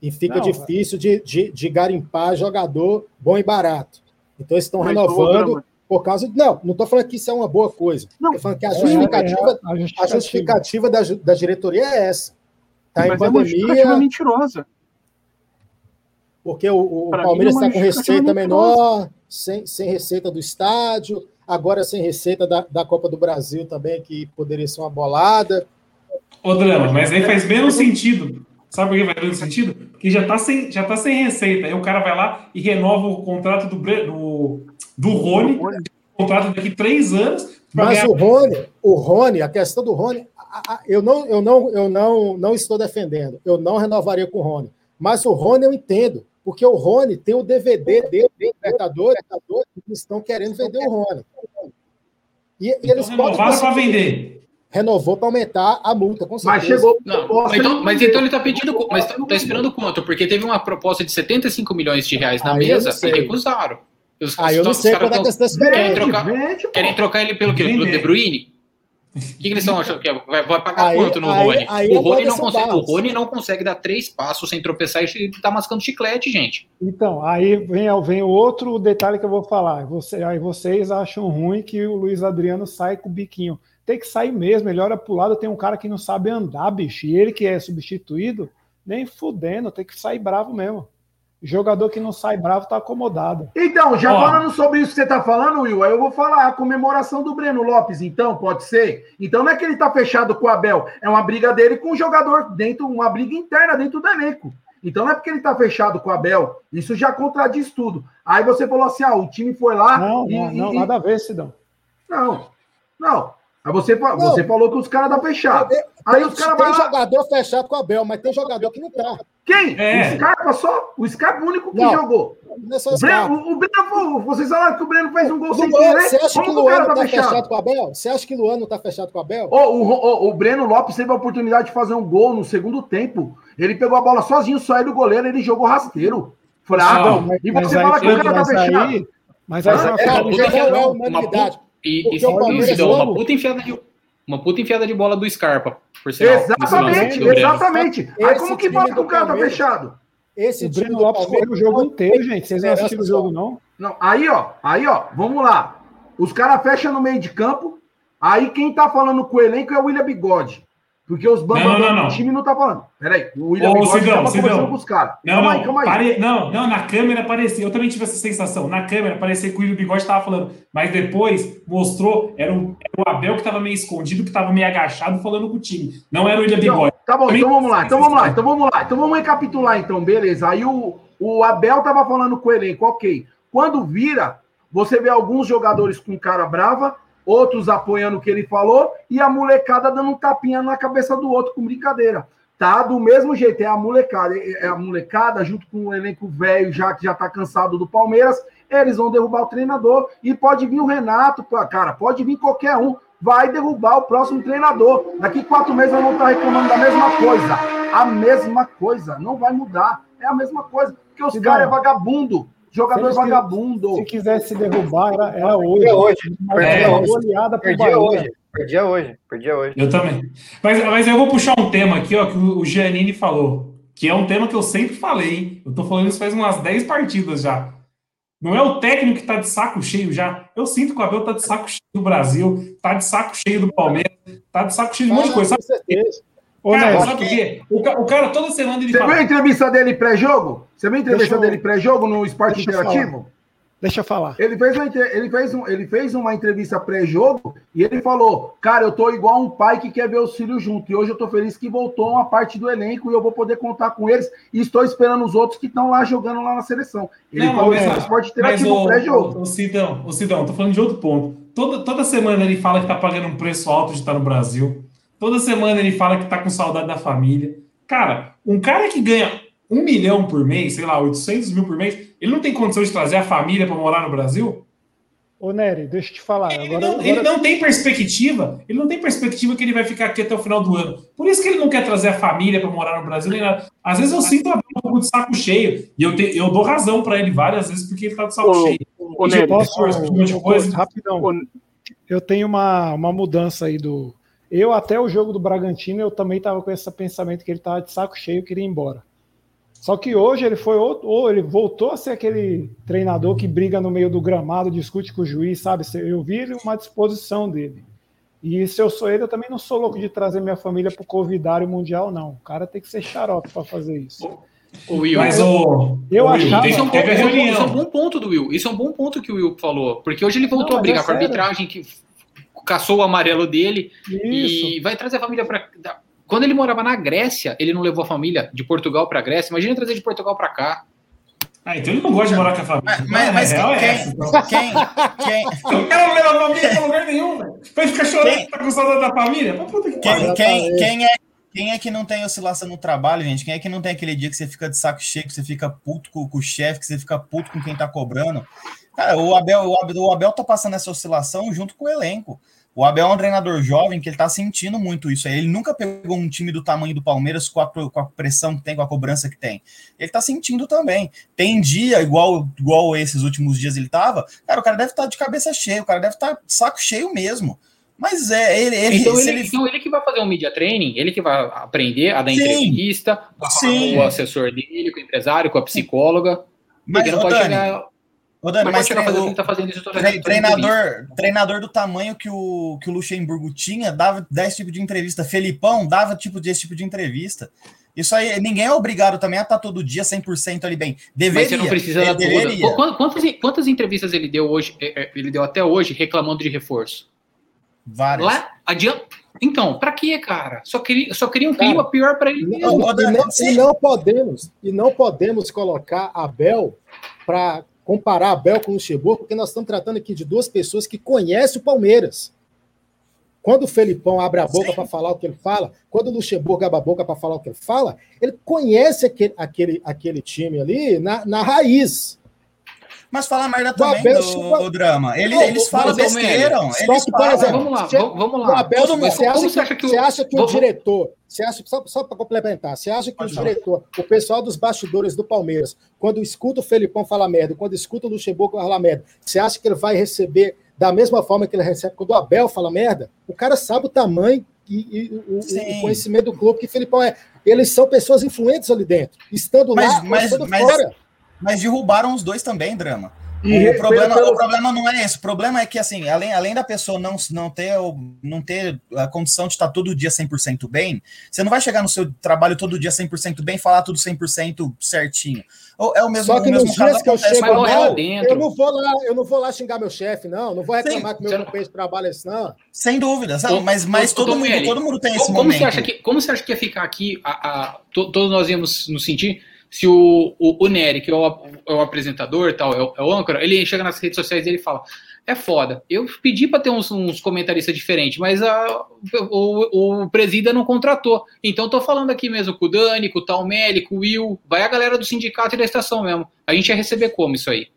E: E fica não, difícil de, de, de, garimpar jogador bom e barato. Então eles estão renovando por causa de. Não, não estou falando que isso é uma boa coisa. Estou falando que a justificativa, é, é, a justificativa, a justificativa da, da diretoria é essa. Está em pandemia.
F: É mentirosa.
E: Porque o, o Palmeiras está com receita menor, sem, sem receita do estádio agora sem receita da, da Copa do Brasil também, que poderia ser uma bolada.
C: Ô, Drama, mas aí faz menos sentido. Sabe por que faz menos sentido? Porque já está sem, já tá sem receita. Aí o cara vai lá e renova o contrato do, do, do Rony, o contrato daqui três anos.
E: Mas ganhar... o Rony, o Rony, a questão do Rony, eu não, eu não, eu não, não estou defendendo. Eu não renovaria com o Rony. Mas o Rony eu entendo. Porque o Rony tem o DVD dele, Libertadores, que estão querendo vender o Rony.
C: E, então, eles renovaram para vender.
E: Renovou para aumentar a multa, com
D: certeza. Mas chegou. Não, mas, então, mas então ele está pedindo. Mas está tá esperando quanto? Porque teve uma proposta de 75 milhões de reais na ah, mesa e recusaram.
E: Os, ah, eu não sei quando é que
D: estão querem trocar, querem trocar ele pelo quê? Pelo De Bruyne? O que, que, eles estão achando? Que vai, vai pagar aí, quanto no aí, Rony? Aí o, Rony não consegue, o Rony não consegue dar três passos sem tropeçar e tá mascando chiclete, gente.
G: Então, aí vem, vem outro detalhe que eu vou falar. Você, aí vocês acham ruim que o Luiz Adriano sai com o biquinho. Tem que sair mesmo, ele olha pro lado, tem um cara que não sabe andar, bicho. E ele que é substituído, nem fudendo, tem que sair bravo mesmo. Jogador que não sai bravo tá acomodado.
I: Então, já Ó. falando sobre isso que você tá falando, Will, aí eu vou falar a comemoração do Breno Lopes, então, pode ser? Então não é que ele tá fechado com o Abel, é uma briga dele com o jogador dentro, uma briga interna dentro do elenco. Então não é porque ele tá fechado com o Abel, isso já contradiz tudo. Aí você falou assim: ah, o time foi lá.
G: Não, e, não, não e... nada a ver, Sidão.
I: Não, não. Aí você,
E: Não.
I: você falou que os caras tá fechado. Aí os caras
E: tem
I: vão lá.
E: jogador fechado com o Abel, mas tem jogador que não tá.
I: Quem?
C: É.
I: O Scarpa só? O Scarpa é o único que
E: Não.
I: jogou.
E: Não é só
I: O Breno, o, o Breno, vocês falaram que o Breno fez um gol sem querer.
E: Você acha
I: Como
E: que o
I: o cara
E: Luan
I: tá
E: tá
I: fechado?
E: fechado com o Abel? Você acha que o Luan não tá fechado com o Abel?
I: Ô, o, o, o Breno Lopes teve a oportunidade de fazer um gol no segundo tempo. Ele pegou a bola sozinho, saiu do goleiro, ele jogou rasteiro. Fraco.
C: Não,
G: mas-
I: e você fala que o
G: tem-
I: cara tá fechado.
G: aí- Mas aí
I: Ah,
D: É,
E: É,
D: uma
E: é unanimidade.
D: uma pu-
E: Porque
D: E, e, uma puta enfiada de uma puta enfiada de bola do Scarpa, por sinal.
I: Exatamente, exatamente. Aí como que fala que
E: do
I: o cara tá fechado?
E: Esse
G: O Breno
E: do
G: Lopes correu o jogo inteiro, gente. Vocês não assistiram o jogo, não?
I: Não, aí, ó, aí, ó, vamos lá. Os caras fecham no meio de campo. Aí quem tá falando com o elenco é o William Bigode. Porque os bambam
C: Não, não, não,
I: do time não tá falando. Peraí, o William
C: Ô,
I: Bigode
C: Sidão,
I: tava
C: Sidão.
I: conversando com os caras.
C: Não,
I: Calma
C: não,
I: aí, calma aí.
C: pare- não, não, na câmera parecia. Eu também tive essa sensação. Na câmera parecia que o William Bigode estava falando, mas depois mostrou, era o, era o Abel que estava meio escondido, que estava meio agachado falando com o time. Não era o William
I: Então,
C: Bigode.
I: tá bom,
C: Também-
I: então vamos lá, então vamos lá, então vamos lá. Então vamos recapitular, então, beleza. Aí o, o Abel tava falando com o elenco, ok. Quando vira, você vê alguns jogadores com cara brava, outros apoiando o que ele falou, e a molecada dando um tapinha na cabeça do outro com brincadeira. Tá do mesmo jeito, é a molecada, é a molecada junto com o elenco velho, já que já tá cansado do Palmeiras, eles vão derrubar o treinador e pode vir o Renato, cara, pode vir qualquer um, vai derrubar o próximo treinador. Daqui quatro meses eu vou estar reclamando da mesma coisa. A mesma coisa, não vai mudar. É a mesma coisa, porque os caras é vagabundo, jogador
G: que-
I: vagabundo.
G: Se quisesse derrubar, era, era hoje.
H: Perdia hoje.
G: Mas
H: Perdia
G: era uma
H: hoje.
G: goleada
H: Perdia
G: Bahia.
H: hoje. Perdia hoje. Perdia hoje.
C: Eu também. Mas, mas eu vou puxar um tema aqui, ó, que o Giannini falou, que é um tema que eu sempre falei, hein? Eu tô falando isso faz umas 10 partidas já. Não é o técnico que tá de saco cheio já. Eu sinto que o Abel tá de saco cheio do Brasil, tá de saco cheio do Palmeiras, tá de saco cheio de um monte de coisa.
E: Com certeza.
G: Ô,
C: Cara, sabe por quê? O, ca- o cara toda semana ele
I: Você viu a
C: fala.
I: entrevista dele pré-jogo? Você viu a entrevista
G: Deixa eu-
I: dele pré-jogo no Esporte
G: Deixa eu
I: Interativo?
G: deixa eu falar.
I: Ele fez, uma, entre- ele, fez um, ele fez uma entrevista pré-jogo e ele falou: Cara, eu tô igual um pai que quer ver os filhos juntos. E hoje eu tô feliz que voltou uma parte do elenco e eu vou poder contar com eles. E estou esperando os outros que estão lá jogando lá na seleção. Ele
C: Não,
I: falou
C: mas-
I: isso no Esporte
C: Mas
I: Interativo
C: o,
I: pré-jogo.
C: o, o Sidão, o Sidão, tô falando de outro ponto. Toda, toda semana ele fala que tá pagando um preço alto de estar no Brasil. Toda semana ele fala que tá com saudade da família. Cara, um cara que ganha um milhão por mês, sei lá, 800 mil por mês, ele não tem condição de trazer a família para morar no Brasil?
G: Ô, Nery, deixa eu te falar.
C: Ele
G: Agora,
C: não, ele
G: agora-
C: não tem perspectiva. Ele não tem perspectiva que ele vai ficar aqui até o final do ano. Por isso que ele não quer trazer a família para morar no Brasil nem nada. Às vezes eu sinto um pouco de saco cheio. E eu, te- eu dou razão para ele várias vezes porque ele tá de saco
F: Ô,
C: cheio.
F: ô, Nery,
G: Posso,
C: um monte de coisa.
G: rapidão.
F: Ô,
G: Eu tenho uma, uma mudança aí do. Eu, até o jogo do Bragantino, eu também estava com esse pensamento que ele estava de saco cheio e queria ir embora. Só que hoje ele foi outro, ou ele voltou a ser aquele treinador que briga no meio do gramado, discute com o juiz, sabe? Eu vi uma disposição dele. E se eu sou ele, eu também não sou louco de trazer minha família para o Covidário Mundial, não. O cara tem que ser xarope para fazer isso.
D: O Will,
C: Mas o.
G: Eu
C: o Will,
G: achava-
D: Isso é, um bom, isso é um bom-
C: reunião.
D: isso é um bom ponto do Will. Isso é um bom ponto que o Will falou. Porque hoje ele voltou
G: Não,
D: a brigar
G: é
D: com a arbitragem que caçou o amarelo dele
G: Isso.
D: e vai trazer a família para. Quando ele morava na Grécia, ele não levou a família de Portugal para Grécia. Imagina trazer de Portugal para cá.
C: Ah, então ele não gosta de morar com a família.
J: Mas, mas, mas
C: é
J: quem,
C: essa, então.
J: quem, quem,
C: Eu quero levar a família pra lugar nenhum, velho. Vai ficar chorando
J: Quem-
C: que tá com saudade da família?
J: Quem, quem, quem é, quem é que não tem oscilação no trabalho, gente? Quem é que não tem aquele dia que você fica de saco cheio, que você fica puto com, com o chefe, que você fica puto com quem tá cobrando? Cara, o Abel, o Abel, o Abel tá passando essa oscilação junto com o elenco. O Abel é um treinador jovem que ele tá sentindo muito isso. Ele nunca pegou um time do tamanho do Palmeiras com a, com a pressão que tem, com a cobrança que tem. Ele tá sentindo também. Tem dia, igual, igual esses últimos dias ele tava, cara, o cara deve estar de cabeça cheia, o cara deve estar de saco cheio mesmo. Mas é, ele, ele,
D: Então
J: se
D: ele, então ele que vai fazer um media training, ele que vai aprender a dar
J: Sim.
D: entrevista, falar
J: Sim.
D: com o assessor dele, com o empresário, com a psicóloga.
J: Mas,
D: Porque não pode
J: Dani,
D: chegar.
J: Ô, Dani, mas
D: fazendo
J: o-
D: ele tá fazendo isso toda
J: tre- treinador, treinador do tamanho que o, que o Luxemburgo tinha dava 10 tipos de entrevista. Felipão dava tipo desse tipo de entrevista. Isso aí, ninguém é obrigado também a estar todo dia 100% ali bem. Deveria.
D: Mas você não precisa
J: ele
D: da toda.
J: deveria.
D: Qu- Quantas, quantas entrevistas ele deu hoje? eh, eh, Ele deu até hoje reclamando de reforço.
J: Várias.
D: Lá adianta. Então, pra quê, cara? Só, queria, só queriam um
E: Cara,
D: clima pior pra ele
E: E
D: mesmo.
E: não, e não- e não podemos, e não podemos colocar Abel para comparar Abel com o Luxemburgo, porque nós estamos tratando aqui de duas pessoas que conhecem o Palmeiras. Quando o Felipão abre a boca para falar o que ele fala, quando o Luxemburgo abre a boca para falar o que ele fala, ele conhece aquele, aquele, aquele time ali na, na raiz.
J: Mas falar merda
E: O
J: também
E: Abel
J: do, do drama. Ele-
E: Não,
J: eles falam besteira.
E: Só
J: Eles
E: que, por
J: falam.
E: exemplo,
D: Vamos lá,
E: você-
D: vamos- lá.
E: o Abel,
D: mundo-
E: você acha
D: como
E: que,
D: você acha que o-
E: você acha que o
D: vamos-
E: diretor, você acha, só, só para complementar, você acha que
J: Pode
E: o
J: falar.
E: diretor, o pessoal dos bastidores do Palmeiras, quando escuta o Felipão falar merda, quando escuta o Luxemburgo falar merda, você acha que ele vai receber da mesma forma que ele recebe quando o Abel fala merda? O cara sabe o tamanho e, e o, o- conhecimento do clube que o Felipão é. Eles são pessoas influentes ali dentro, estando
J: Mas-
E: lá ou
J: mas-
E: estando
J: mas-
E: fora.
J: Mas derrubaram os dois também, drama.
I: E
J: o, problema,
I: pelo-
J: o problema não é esse. O problema é que, assim, além, além da pessoa não, não, ter, não ter a condição de estar todo dia 100% bem, você não vai chegar no seu trabalho todo dia 100% bem e falar tudo 100% certinho. Ou é o mesmo,
E: Só que
J: o mesmo
E: nos dias que eu
J: acontece
E: chego
D: Mas lá
E: mal,
D: dentro.
E: eu não vou lá, eu não vou lá xingar meu chefe, não. Não vou reclamar
J: Sim,
E: que meu
D: você não-
E: companheiro de trabalho é esse, não.
J: Sem dúvida, sabe? Mas, mas todo, mundo, todo mundo tem esse
D: como,
J: momento.
D: Você acha que, como você acha que ia ficar aqui, a, a- to- todos nós íamos nos sentir, se o, o, o Nery, que é o, é o apresentador, tal, é o, é o âncora, ele chega nas redes sociais e ele fala, é foda, eu pedi para ter uns, uns comentaristas diferentes, mas a, o, o presida não contratou, então tô falando aqui mesmo com o Dani, com o Talmelli, com o Will, vai a galera do sindicato e da estação mesmo, a gente ia receber como isso aí?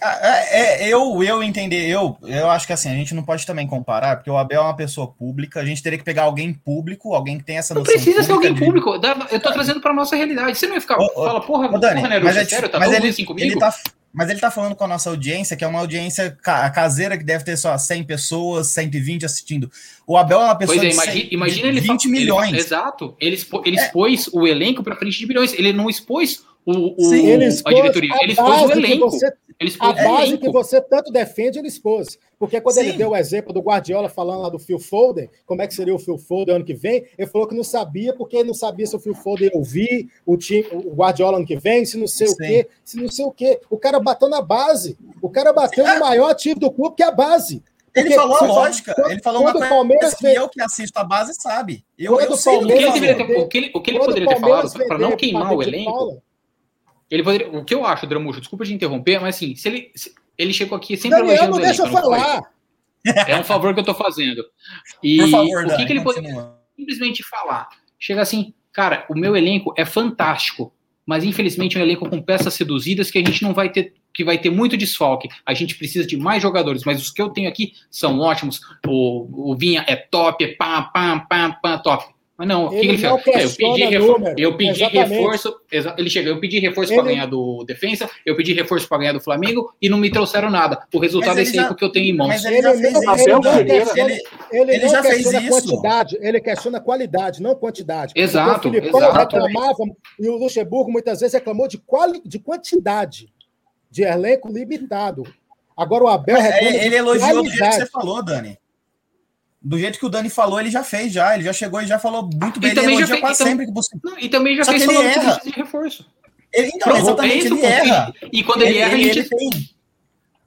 J: Ah, É, é, eu, eu entender, eu, eu acho que assim, a gente não pode também comparar, porque o Abel é uma pessoa pública, a gente teria que pegar alguém público, alguém que tem essa
D: Não
J: noção
D: precisa ser alguém
J: de-
D: público. Eu tô trazendo pra nossa realidade. Você não ia ficar.
J: Ô, ô,
D: fala, porra,
J: Ô, Dani,
D: porra, Neruda,
J: mas, é
D: sério? Tá
J: mas ele,
D: assim comigo?
J: ele tá, mas ele tá falando com a nossa audiência, que é uma audiência ca- caseira que deve ter só 100 pessoas, 120 assistindo. O Abel é uma pessoa
D: Pois é,
J: de
D: imagina,
J: 100
D: imagina
J: de
D: ele
J: 20
D: fa- ele-
J: milhões.
D: exato. Ele, expo- ele
J: É.
D: expôs o elenco pra frente de bilhões. Ele não expôs o, o-
J: Sim,
E: Ele
D: a
E: expôs
D: diretoria.
E: a
D: Ele expôs o elenco. Ele
E: A
D: expôs o
E: base que você tanto defende, ele expôs. Porque quando
J: Sim.
E: ele deu o exemplo do Guardiola falando lá do Phil Foden, como é que seria o Phil Foden ano que vem, ele falou que não sabia, porque ele não sabia se o Phil Foden ia ouvir o, time, o Guardiola ano que vem, se não sei o
J: Sim.
E: quê, se não sei o quê. O cara bateu na base. O cara bateu no maior ativo do clube, que é a base.
J: Ele
E: Porque
J: falou a lógica,
E: quando-
J: ele falou uma
E: quando o
J: coisa
E: Palmeiras
J: que
E: fez-
J: eu que assisto a base sabe. Eu, eu
E: o
J: sei do
D: O que ele,
J: ele
D: ter, o que ele, o que ele
E: o
D: poderia ter falado, para não queimar o elenco, ele poderia. O que eu acho, Dramujo, desculpa te interromper, mas assim, se ele, se- ele chegou aqui sempre
E: Daniel,
D: elogiando
E: não deixa eu falar.
D: É um favor que eu tô fazendo. E
J: Por favor,
D: o que, que ele poderia
J: continua.
D: simplesmente falar? Chega assim, cara, o meu elenco é fantástico, mas infelizmente é um elenco com peças seduzidas que a gente não vai ter, que vai ter muito desfalque. A gente precisa de mais jogadores, mas os que eu tenho aqui são ótimos. O, o Vinha é top, é pá, pá, pá, pá, top. Mas não, o que
E: Ele
D: fez? É, Eu pedi, refor
E: número,
D: eu pedi reforço, ele chega, eu pedi reforço para
E: Ele-
D: ganhar do Defensa, eu pedi reforço para ganhar do Flamengo e não me trouxeram nada. O resultado é esse aí
J: já-
D: que eu tenho em mãos.
J: Mas ele já fez isso,
E: ele
J: já fez isso.
E: quantidade, ele questiona qualidade, não quantidade.
D: Exato,
E: Porque o Filipão
D: exato.
E: reclamava, e o Luxemburgo muitas vezes reclamou de, quali, de quantidade, de elenco limitado. Agora o Abel
J: Mas, ele elogiou do jeito que
E: qualidade.
J: você falou, Dani. Do jeito que o Dani falou, ele já fez já. Ele já chegou e já falou muito bem.
D: E
J: Ele
D: também já fez-
J: quase
D: então-
J: sempre que.
D: Não, e também já
J: Só
D: fez
J: ele
D: falando
J: erra.
D: de reforço.
J: Ele, então,
D: Pronto,
J: exatamente,
D: é
J: ele erra.
D: E quando ele, erra, a gente.
J: ele tem.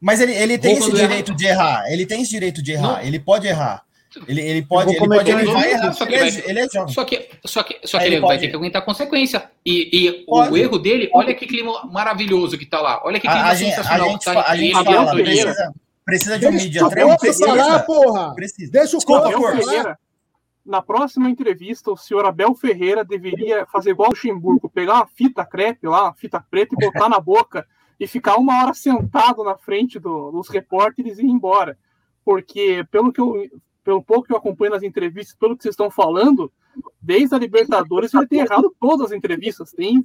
J: Mas ele, ele tem esse
D: quando erra-
J: direito de errar. Ele tem esse direito de errar. Ele pode errar. Ele, ele pode, ele pode, ele vai errar.
D: só que
J: Ele é,
D: vai-
J: ele é jovem.
D: Só que, só que, só que
J: ele
D: ele vai ter que aguentar a consequência. E, e o erro dele, olha que clima maravilhoso que tá lá. Olha que clima
J: A, a gente, a
D: sensacional.
J: gente,
D: tá
J: a gente
D: ele
J: fala, precisa, precisa de um
E: Deixa
J: mídia trem, precisa.
E: falar, porra!
J: Precisa.
E: Deixa o
J: Desculpa.
F: Ferreira, na próxima entrevista, o senhor Abel Ferreira deveria fazer igual o Luxemburgo, pegar uma fita crepe lá, uma fita preta, e botar na boca e ficar uma hora sentado na frente do- dos repórteres e ir embora. Porque, pelo que eu. Pelo pouco que eu acompanho nas entrevistas, pelo que vocês estão falando, desde a Libertadores ele tem errado todas as entrevistas, tem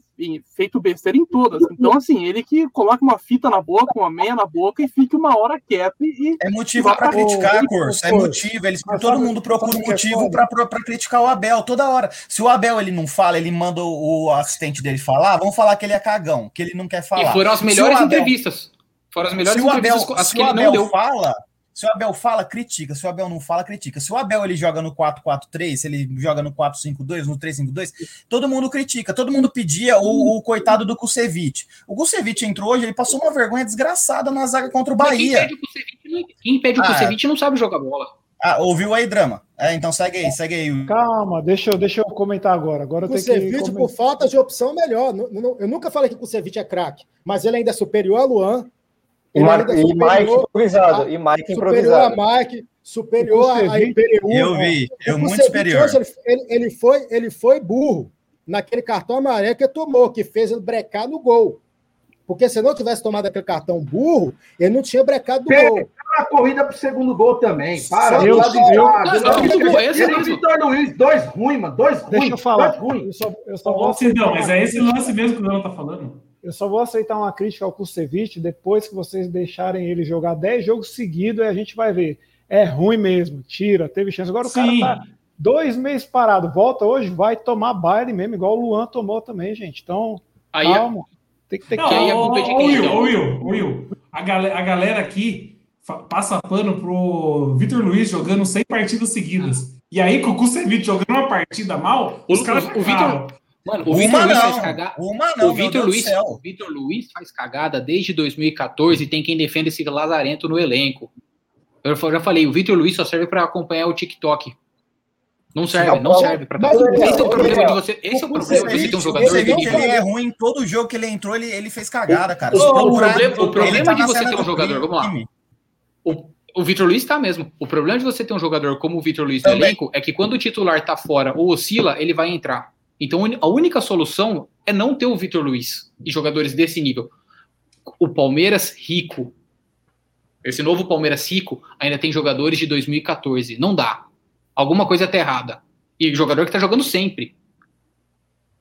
F: feito besteira em todas. Então, assim, ele que coloca uma fita na boca, uma meia na boca e fique uma hora quieto e,
J: É motivo para criticar, Corso. É motivo. Eles,
E: Mas
J: todo
E: sabe-
J: mundo procura um
E: é
J: motivo para criticar o Abel toda hora. Se o Abel ele não fala, ele manda o, assistente dele falar, vão falar que ele é cagão, que ele não quer falar.
D: E foram as melhores
J: Abel-
D: entrevistas. Foram as melhores
J: se o Abel,
D: entrevistas as
J: se
D: que
J: o Abel
D: não deu.
J: fala, se o Abel fala, critica. Se o Abel não fala, critica. Se o Abel ele joga no 4-4-3, se ele joga no 4-5-2, no 3-5-2, todo mundo critica. Todo mundo pedia o, o coitado do Kusevich. O Kusevich entrou hoje, ele passou uma vergonha desgraçada na zaga contra o
D: Mas Quem
J: Bahia.
D: impede o Kusevich não- quem impede o
J: Ah,
D: Kusevich não sabe jogar bola.
J: Ah, ouviu aí, drama? É, então segue aí, segue aí.
G: Calma, deixa eu, deixa eu comentar agora. Agora eu
E: O
G: tenho que.
E: Kusevich,
G: comentar.
E: por falta de opção, melhor. Eu nunca falei que o Kusevich é craque, mas ele ainda é superior a Luan.
H: E, Mar...
E: é
H: e Mike improvisado.
E: a-
H: E Mike
E: superior a
H: improvisado.
E: Mike, superior a Imperial.
J: Eu vi,
E: O
J: eu muito superior.
E: hoje, ele, ele, ele foi, ele foi burro naquele cartão amarelo que tomou, que fez ele brecar no gol. Porque se não tivesse tomado aquele cartão burro, ele não tinha brecado no
I: Tem
E: gol.
I: a corrida pro segundo gol também. Para,
E: Eu-
I: do lado
E: eu-
I: errado.
E: eu-
I: Não,
E: eu- eu-
I: ele e o Vitor Luiz, dois ruins, mano. Dois ruins.
G: Deixa eu falar.
I: Dois ruins.
G: Eu só, eu só
C: Ô,
G: vou
C: mas é esse lance mesmo que o Leão tá falando.
G: Eu só vou aceitar uma crítica ao Kusevich depois que vocês deixarem ele jogar 10 jogos seguidos, aí a gente vai ver. É ruim mesmo, tira, teve chance. Agora o
C: Sim.
G: cara tá dois meses parado, volta hoje, vai tomar baile mesmo, igual o Luan tomou também, gente. Então,
D: Aí,
G: calma. Tem que ter
C: Não,
D: Que aí é
G: calma.
D: de
C: ô,
D: quem,
C: Will,
D: então?
C: ô, Will, Will, a galera, a galera aqui passa pano pro Vitor Luiz jogando 100 partidas seguidas. E aí, com o Kusevich jogando uma partida mal,
D: O-
C: os caras
D: o- o
C: ficaram.
D: Mano, o
J: Uma
D: Vitor Luiz
J: não,
D: faz cagada.
J: uma não,
D: o Vitor Luiz, o Vitor Luiz faz cagada desde 2014 e tem quem defenda esse lazarento no elenco. Eu já falei, o Vitor Luiz só serve para acompanhar o TikTok. Não serve, não serve para
E: mas-
D: Esse é o problema de você. Esse é o
E: o
D: problema de você ter um jogador de
J: Kusevich,
D: nível.
J: ele é ruim em todo jogo que ele entrou, ele, ele fez cagada, cara.
D: O- o
J: procurar,
D: problema- o problema
J: tá
D: de você ter um
J: do
D: jogador, vamos lá. O, o Vitor Luiz tá mesmo. O problema de você ter um jogador como o Vitor Luiz no
J: Também.
D: elenco é que quando o titular tá fora ou oscila, ele vai entrar. Então a única solução é não ter o Vitor Luiz e jogadores desse nível. O Palmeiras rico. Esse novo Palmeiras rico ainda tem jogadores de 2014. Não dá. Alguma coisa tá errada. E jogador que tá jogando sempre.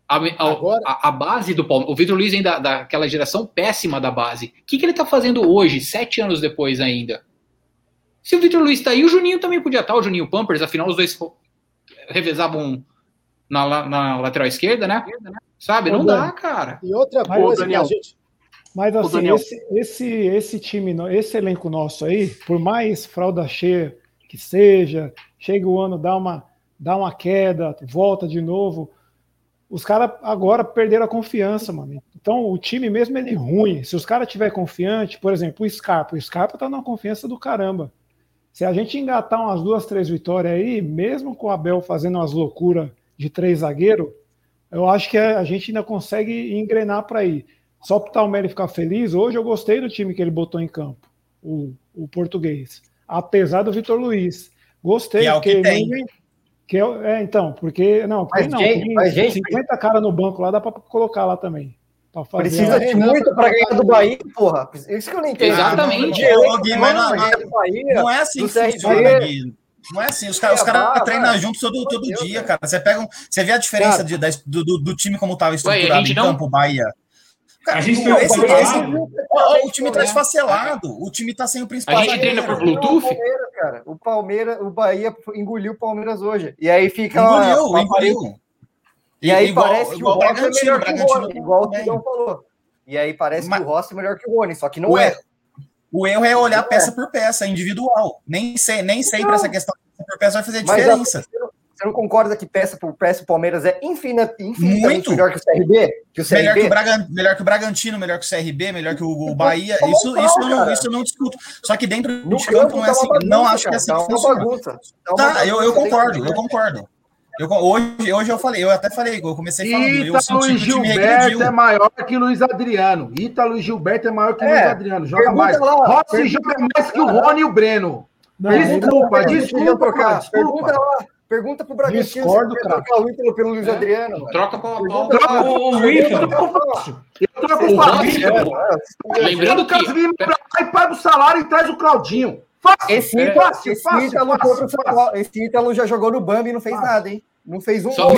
D: A, a-
E: Agora-
D: a- a base do Palmeiras. O Vitor Luiz ainda daquela geração péssima da base. O que, que ele tá fazendo hoje, sete anos depois ainda? Se o Vitor Luiz tá aí, o Juninho também podia estar, o Juninho Pampers, afinal os dois revezavam na, na lateral esquerda, né? Sabe? Não dá, cara.
E: E outra coisa que a gente.
G: Mas assim, esse, esse, esse time, esse elenco nosso aí, por mais fralda cheia que seja, chega o ano, dá uma, dá uma queda, volta de novo. Os caras agora perderam a confiança, mano. Então o time mesmo ele é ruim. Se os caras tiver confiante, por exemplo, o Scarpa, o Scarpa tá numa confiança do caramba. Se a gente engatar umas duas, três vitórias aí, mesmo com o Abel fazendo umas loucuras de três zagueiros, eu acho que a gente ainda consegue engrenar para ir. Só para o Talmere ficar feliz, hoje eu gostei do time que ele botou em campo, o, o português. Apesar do Vitor Luiz. Gostei,
J: Que é o que tem.
G: ninguém- que é, é, então, porque não,
H: Mas,
G: tem não,
H: gente,
G: tem
H: mas, gente-
G: 50 caras no banco lá, dá para colocar lá também.
H: Precisa
G: a-
H: de muito para ganhar do Bahia, porra. Isso que eu não entendo.
D: Exatamente.
J: Não- é assim que funciona, Gui. Não é assim, os caras
H: É,
J: caras
H: vai,
J: treinam
H: vai.
J: junto todo, todo
H: Deus,
J: dia,
H: cara.
J: cara. Você pega um, você vê a diferença
E: Cara.
J: de- da- do, do, time como estava
D: Ué,
J: estruturado
D: gente
J: em
D: não-
J: campo, o Bahia. Cara,
C: A gente tem
J: esse- esse-
C: falado.
J: ó, o time tá esfacelado. O time tá sem o principal.
D: A gente treina por Bluetooth?
H: O Palmeiras, cara. O Palmeiras, o Bahia engoliu o Palmeiras hoje. E aí fica.
J: Engoliu,
H: uma-
J: engoliu.
H: E aí
J: Igual-
H: parece que
J: igual
H: o Rossi é melhor que o Rony, igual o. Tidão falou. E aí parece
J: Mas-
H: que o Rossi é melhor que o Rony, só que não
J: O
H: é.
J: O erro é olhar
H: é.
J: peça por peça, individual. Nem, sei, nem sempre
H: Não.
J: essa questão de peça por peça vai fazer
H: Mas
J: diferença.
H: você não- você não concorda que peça por peça o Palmeiras é infina- infinitamente
J: Muito.
H: melhor que o CRB? Que o CRB?
J: Melhor que, o Braga, melhor que o Bragantino, melhor que o CRB, melhor que o, Bahia.
H: Tá
J: Isso,
H: bom,
J: isso, eu não, isso eu não discuto. Só que dentro de campo
H: campo
J: não é
H: tá
J: assim.
H: uma
J: não
H: bagunça,
J: acho que é assim
H: tá bagunça. Tá uma
J: Tá, eu, eu
H: bagunça
J: concordo, eu
H: do-
J: concordo. Eu, hoje, hoje eu falei, eu até falei, eu comecei falando,
I: Ítalo
J: o time
I: Gilberto é maior que Luiz Adriano. Ítalo Gilberto é maior que
H: É,
I: Luiz Adriano. Joga mais.
H: lá,
I: Rossi
H: pergunta-
I: joga mais que o Rony e o Breno.
G: Não,
I: Desculpa,
H: Eles
I: desculpa, desculpa.
H: Pergunta lá. Pergunta pro Bragantino
G: Discordo,
H: se
G: cara.
H: trocar o Ítalo pelo Luiz Adriano. mano.
D: Troca pau a pau.
H: Pergunta lá.
C: Ô, ô, Ítalo.
I: Eu troco
D: O
I: fácil.
D: Rossi,
H: É,
D: lembrando
I: o
D: que.
I: Casemiro pra lá e paga o salário e traz o Claudinho. Fácil.
H: Esse,
I: é, fácil,
H: esse,
I: fácil,
H: Ítalo
I: fácil,
H: o
I: fácil.
H: Esse Ítalo já jogou no Bambi e não fez
I: Fácil.
H: nada, hein? Não fez um
D: Só
H: gol.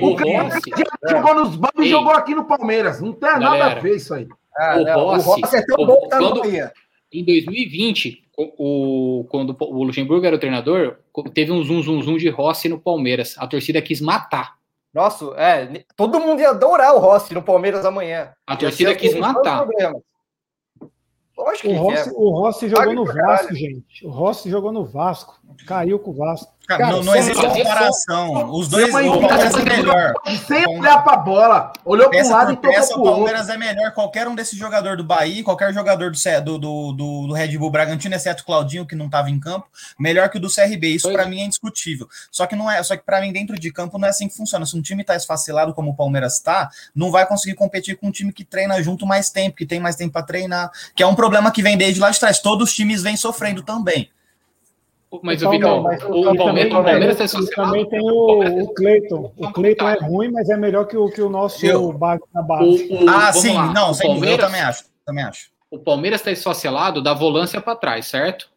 D: O
C: Gui,
D: Rossi.
I: Já jogou nos bancos e jogou aqui no Palmeiras. Não tem nada
D: Galera.
I: a ver isso aí.
H: Ah,
D: O
H: não,
D: Rossi,
H: o Rossi é tão
D: o-
H: bom que tá no
D: quando-
H: Bahia.
D: Em 2020, o, o- quando o Luxemburgo era o treinador, teve um zum zum zum de Rossi no Palmeiras. A torcida quis matar.
H: Nossa, é, todo mundo ia adorar o Rossi no Palmeiras amanhã.
D: A torcida quis matar.
H: problemas. Lógico
G: O Rossi,
H: é.
G: o Rossi jogou no
H: caralho.
G: Vasco, gente. O Rossi jogou no Vasco. Caiu com o Vasco.
J: Cara,
E: Cara,
J: não, não existe comparação. Os dois,
I: Sem
J: o Palmeiras é melhor.
I: Sem olhar pra bola. Olhou pra um lado e
J: peça,
I: tocou
J: o
I: pro outro.
J: Palmeiras é melhor. Qualquer um desses jogadores do Bahia, qualquer jogador do, do, do, do, Red Bull Bragantino, exceto o Claudinho, que não estava em campo, melhor que o do CRB. Isso para
D: é.
J: mim é indiscutível. Só que não é, só que para mim dentro de campo não é assim que funciona. Se um time tá esfacelado como o Palmeiras tá, não vai conseguir competir com um time que treina junto mais tempo, que tem mais tempo para treinar, que é um problema que vem desde lá de trás. Todos os times vêm sofrendo também.
D: Mas o
G: Então,
D: Vitão,
G: não, mas
D: o,
G: e
D: o Palmeiras, o Palmeiras
G: e
D: associado.
G: também tem o, o Cleiton. O Cleiton é ruim, mas é melhor que o, que o nosso
J: Eu-
G: base na base.
D: O, o,
J: Ah, sim,
D: lá,
J: não,
D: o
J: sem dúvida, eu
D: Palmeiras,
J: também acho. Também acho.
D: o Palmeiras está esfacelado da volância para trás, certo?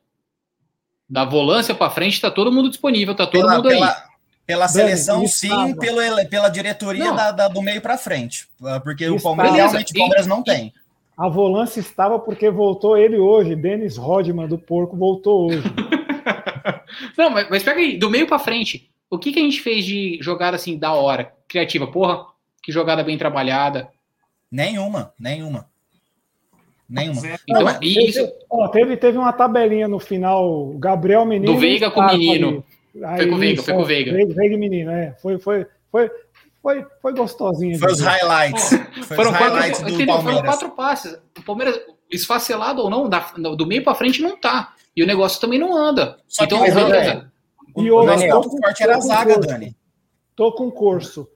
D: Da volância para frente está todo mundo disponível, tá todo
J: Pela,
D: mundo aí.
J: pela, pela
G: Dani,
J: seleção, sim, ele- pela diretoria
D: Não.
J: da, da- do meio para frente. Ah, Porque o
G: Isso
J: Palmeiras realmente o Palmeiras não tem.
G: A volância estava porque voltou ele hoje. Denis Rodman do Porco voltou hoje.
D: Não, mas, mas pega aí, do meio para frente. O que, que a gente fez de jogada assim da hora, criativa? Porra, que jogada bem trabalhada.
J: Nenhuma, nenhuma. Nenhuma.
D: Então,
G: mas
D: e isso,
G: Ó, teve, teve uma tabelinha no final. Gabriel Menino.
D: Do Veiga com o Menino.
G: ali.
D: Foi com o
G: Aí,
D: Veiga, foi com o Veiga.
G: Veiga, Veiga e Menino, é. Foi, foi, foi, foi, foi gostosinho.
J: Foi os highlights. Foi
D: foram
J: os
D: quatro,
J: highlights do
D: entendeu? Foram
J: Palmeiras.
D: quatro passes. O Palmeiras, esfacelado ou não, da- do meio para frente não tá. E o negócio também não anda.
J: Só que
D: então,
J: mais
D: beleza.
J: O,
G: E
J: o
G: o- Daniel,
J: ponto forte era a
G: tô com
J: zaga. Dani.
G: Tô com curso.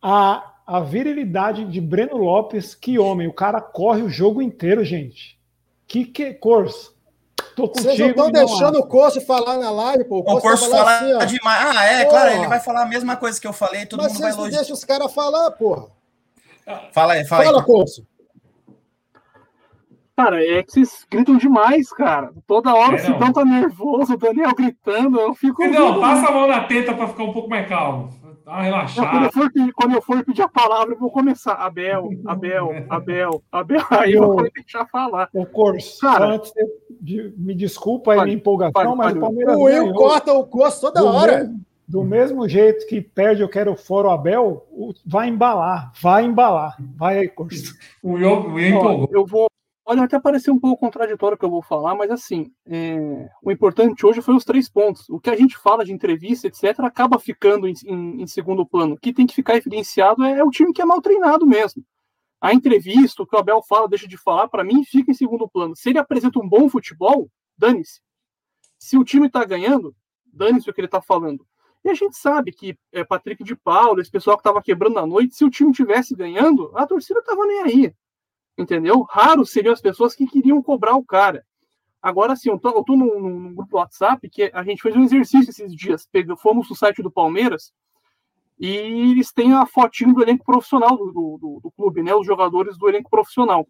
G: A, a virilidade de Breno Lopes, que homem. O cara corre o jogo inteiro, gente. Que que curso. Tô contigo.
E: Vocês não estão deixando o Corso falar na live, pô.
J: O Corso
E: tava lá
J: fala
E: assim,
J: demais. Ah, é,
E: Porra.
J: claro, ele vai falar a mesma coisa que eu falei, todo
E: Mas
J: mundo vai elogiar.
E: deixam os caras falar, porra.
J: Fala aí, fala,
E: Fala,
J: aí.
E: Corso.
F: Cara, é que vocês gritam demais, cara. Toda hora
C: É,
F: o
C: não.
F: Sidão tá nervoso, o Daniel gritando, eu fico.
C: Não, passa a mão na teta para ficar um pouco mais calmo. Dá uma
F: Não, quando, eu for, pedir- quando eu for pedir a palavra, eu vou começar. Abel, Abel, Abel, Abel. Aí eu vou deixar falar.
G: O curso.
F: Cara.
G: Antes de, me desculpa aí minha empolgação,
F: fale,
G: mas
F: fale.
G: o Palmeiras
E: O Will corta o Corso toda
G: do
E: hora.
G: Mesmo, do mesmo jeito que perde eu quero fora o Abel, vai embalar, vai embalar. Vai aí, curso.
C: O Ian, o
F: Ó,
C: empolgou.
F: eu vou. Olha, até parecer um pouco contraditório o que eu vou falar, mas assim, é, o importante hoje foi os três pontos. O que a gente fala de entrevista, etc., acaba ficando em, em- segundo plano. O que tem que ficar evidenciado é, o time que é mal treinado mesmo. A entrevista, o que o Abel fala, deixa de falar, para mim, fica em segundo plano. Se ele apresenta um bom futebol, dane-se. Se o time tá ganhando, dane-se o que ele tá falando. E a gente sabe que é, Patrick de Paulo, esse pessoal que tava quebrando a noite, se o time tivesse ganhando, a torcida tava nem aí entendeu? Raros seriam as pessoas que queriam cobrar o cara. Agora, assim, eu tô, eu tô num, num grupo WhatsApp que a gente fez um exercício esses dias. Pegou, fomos no site do Palmeiras e eles têm a fotinho do elenco profissional do, do, do- do clube, né? Os jogadores do elenco profissional.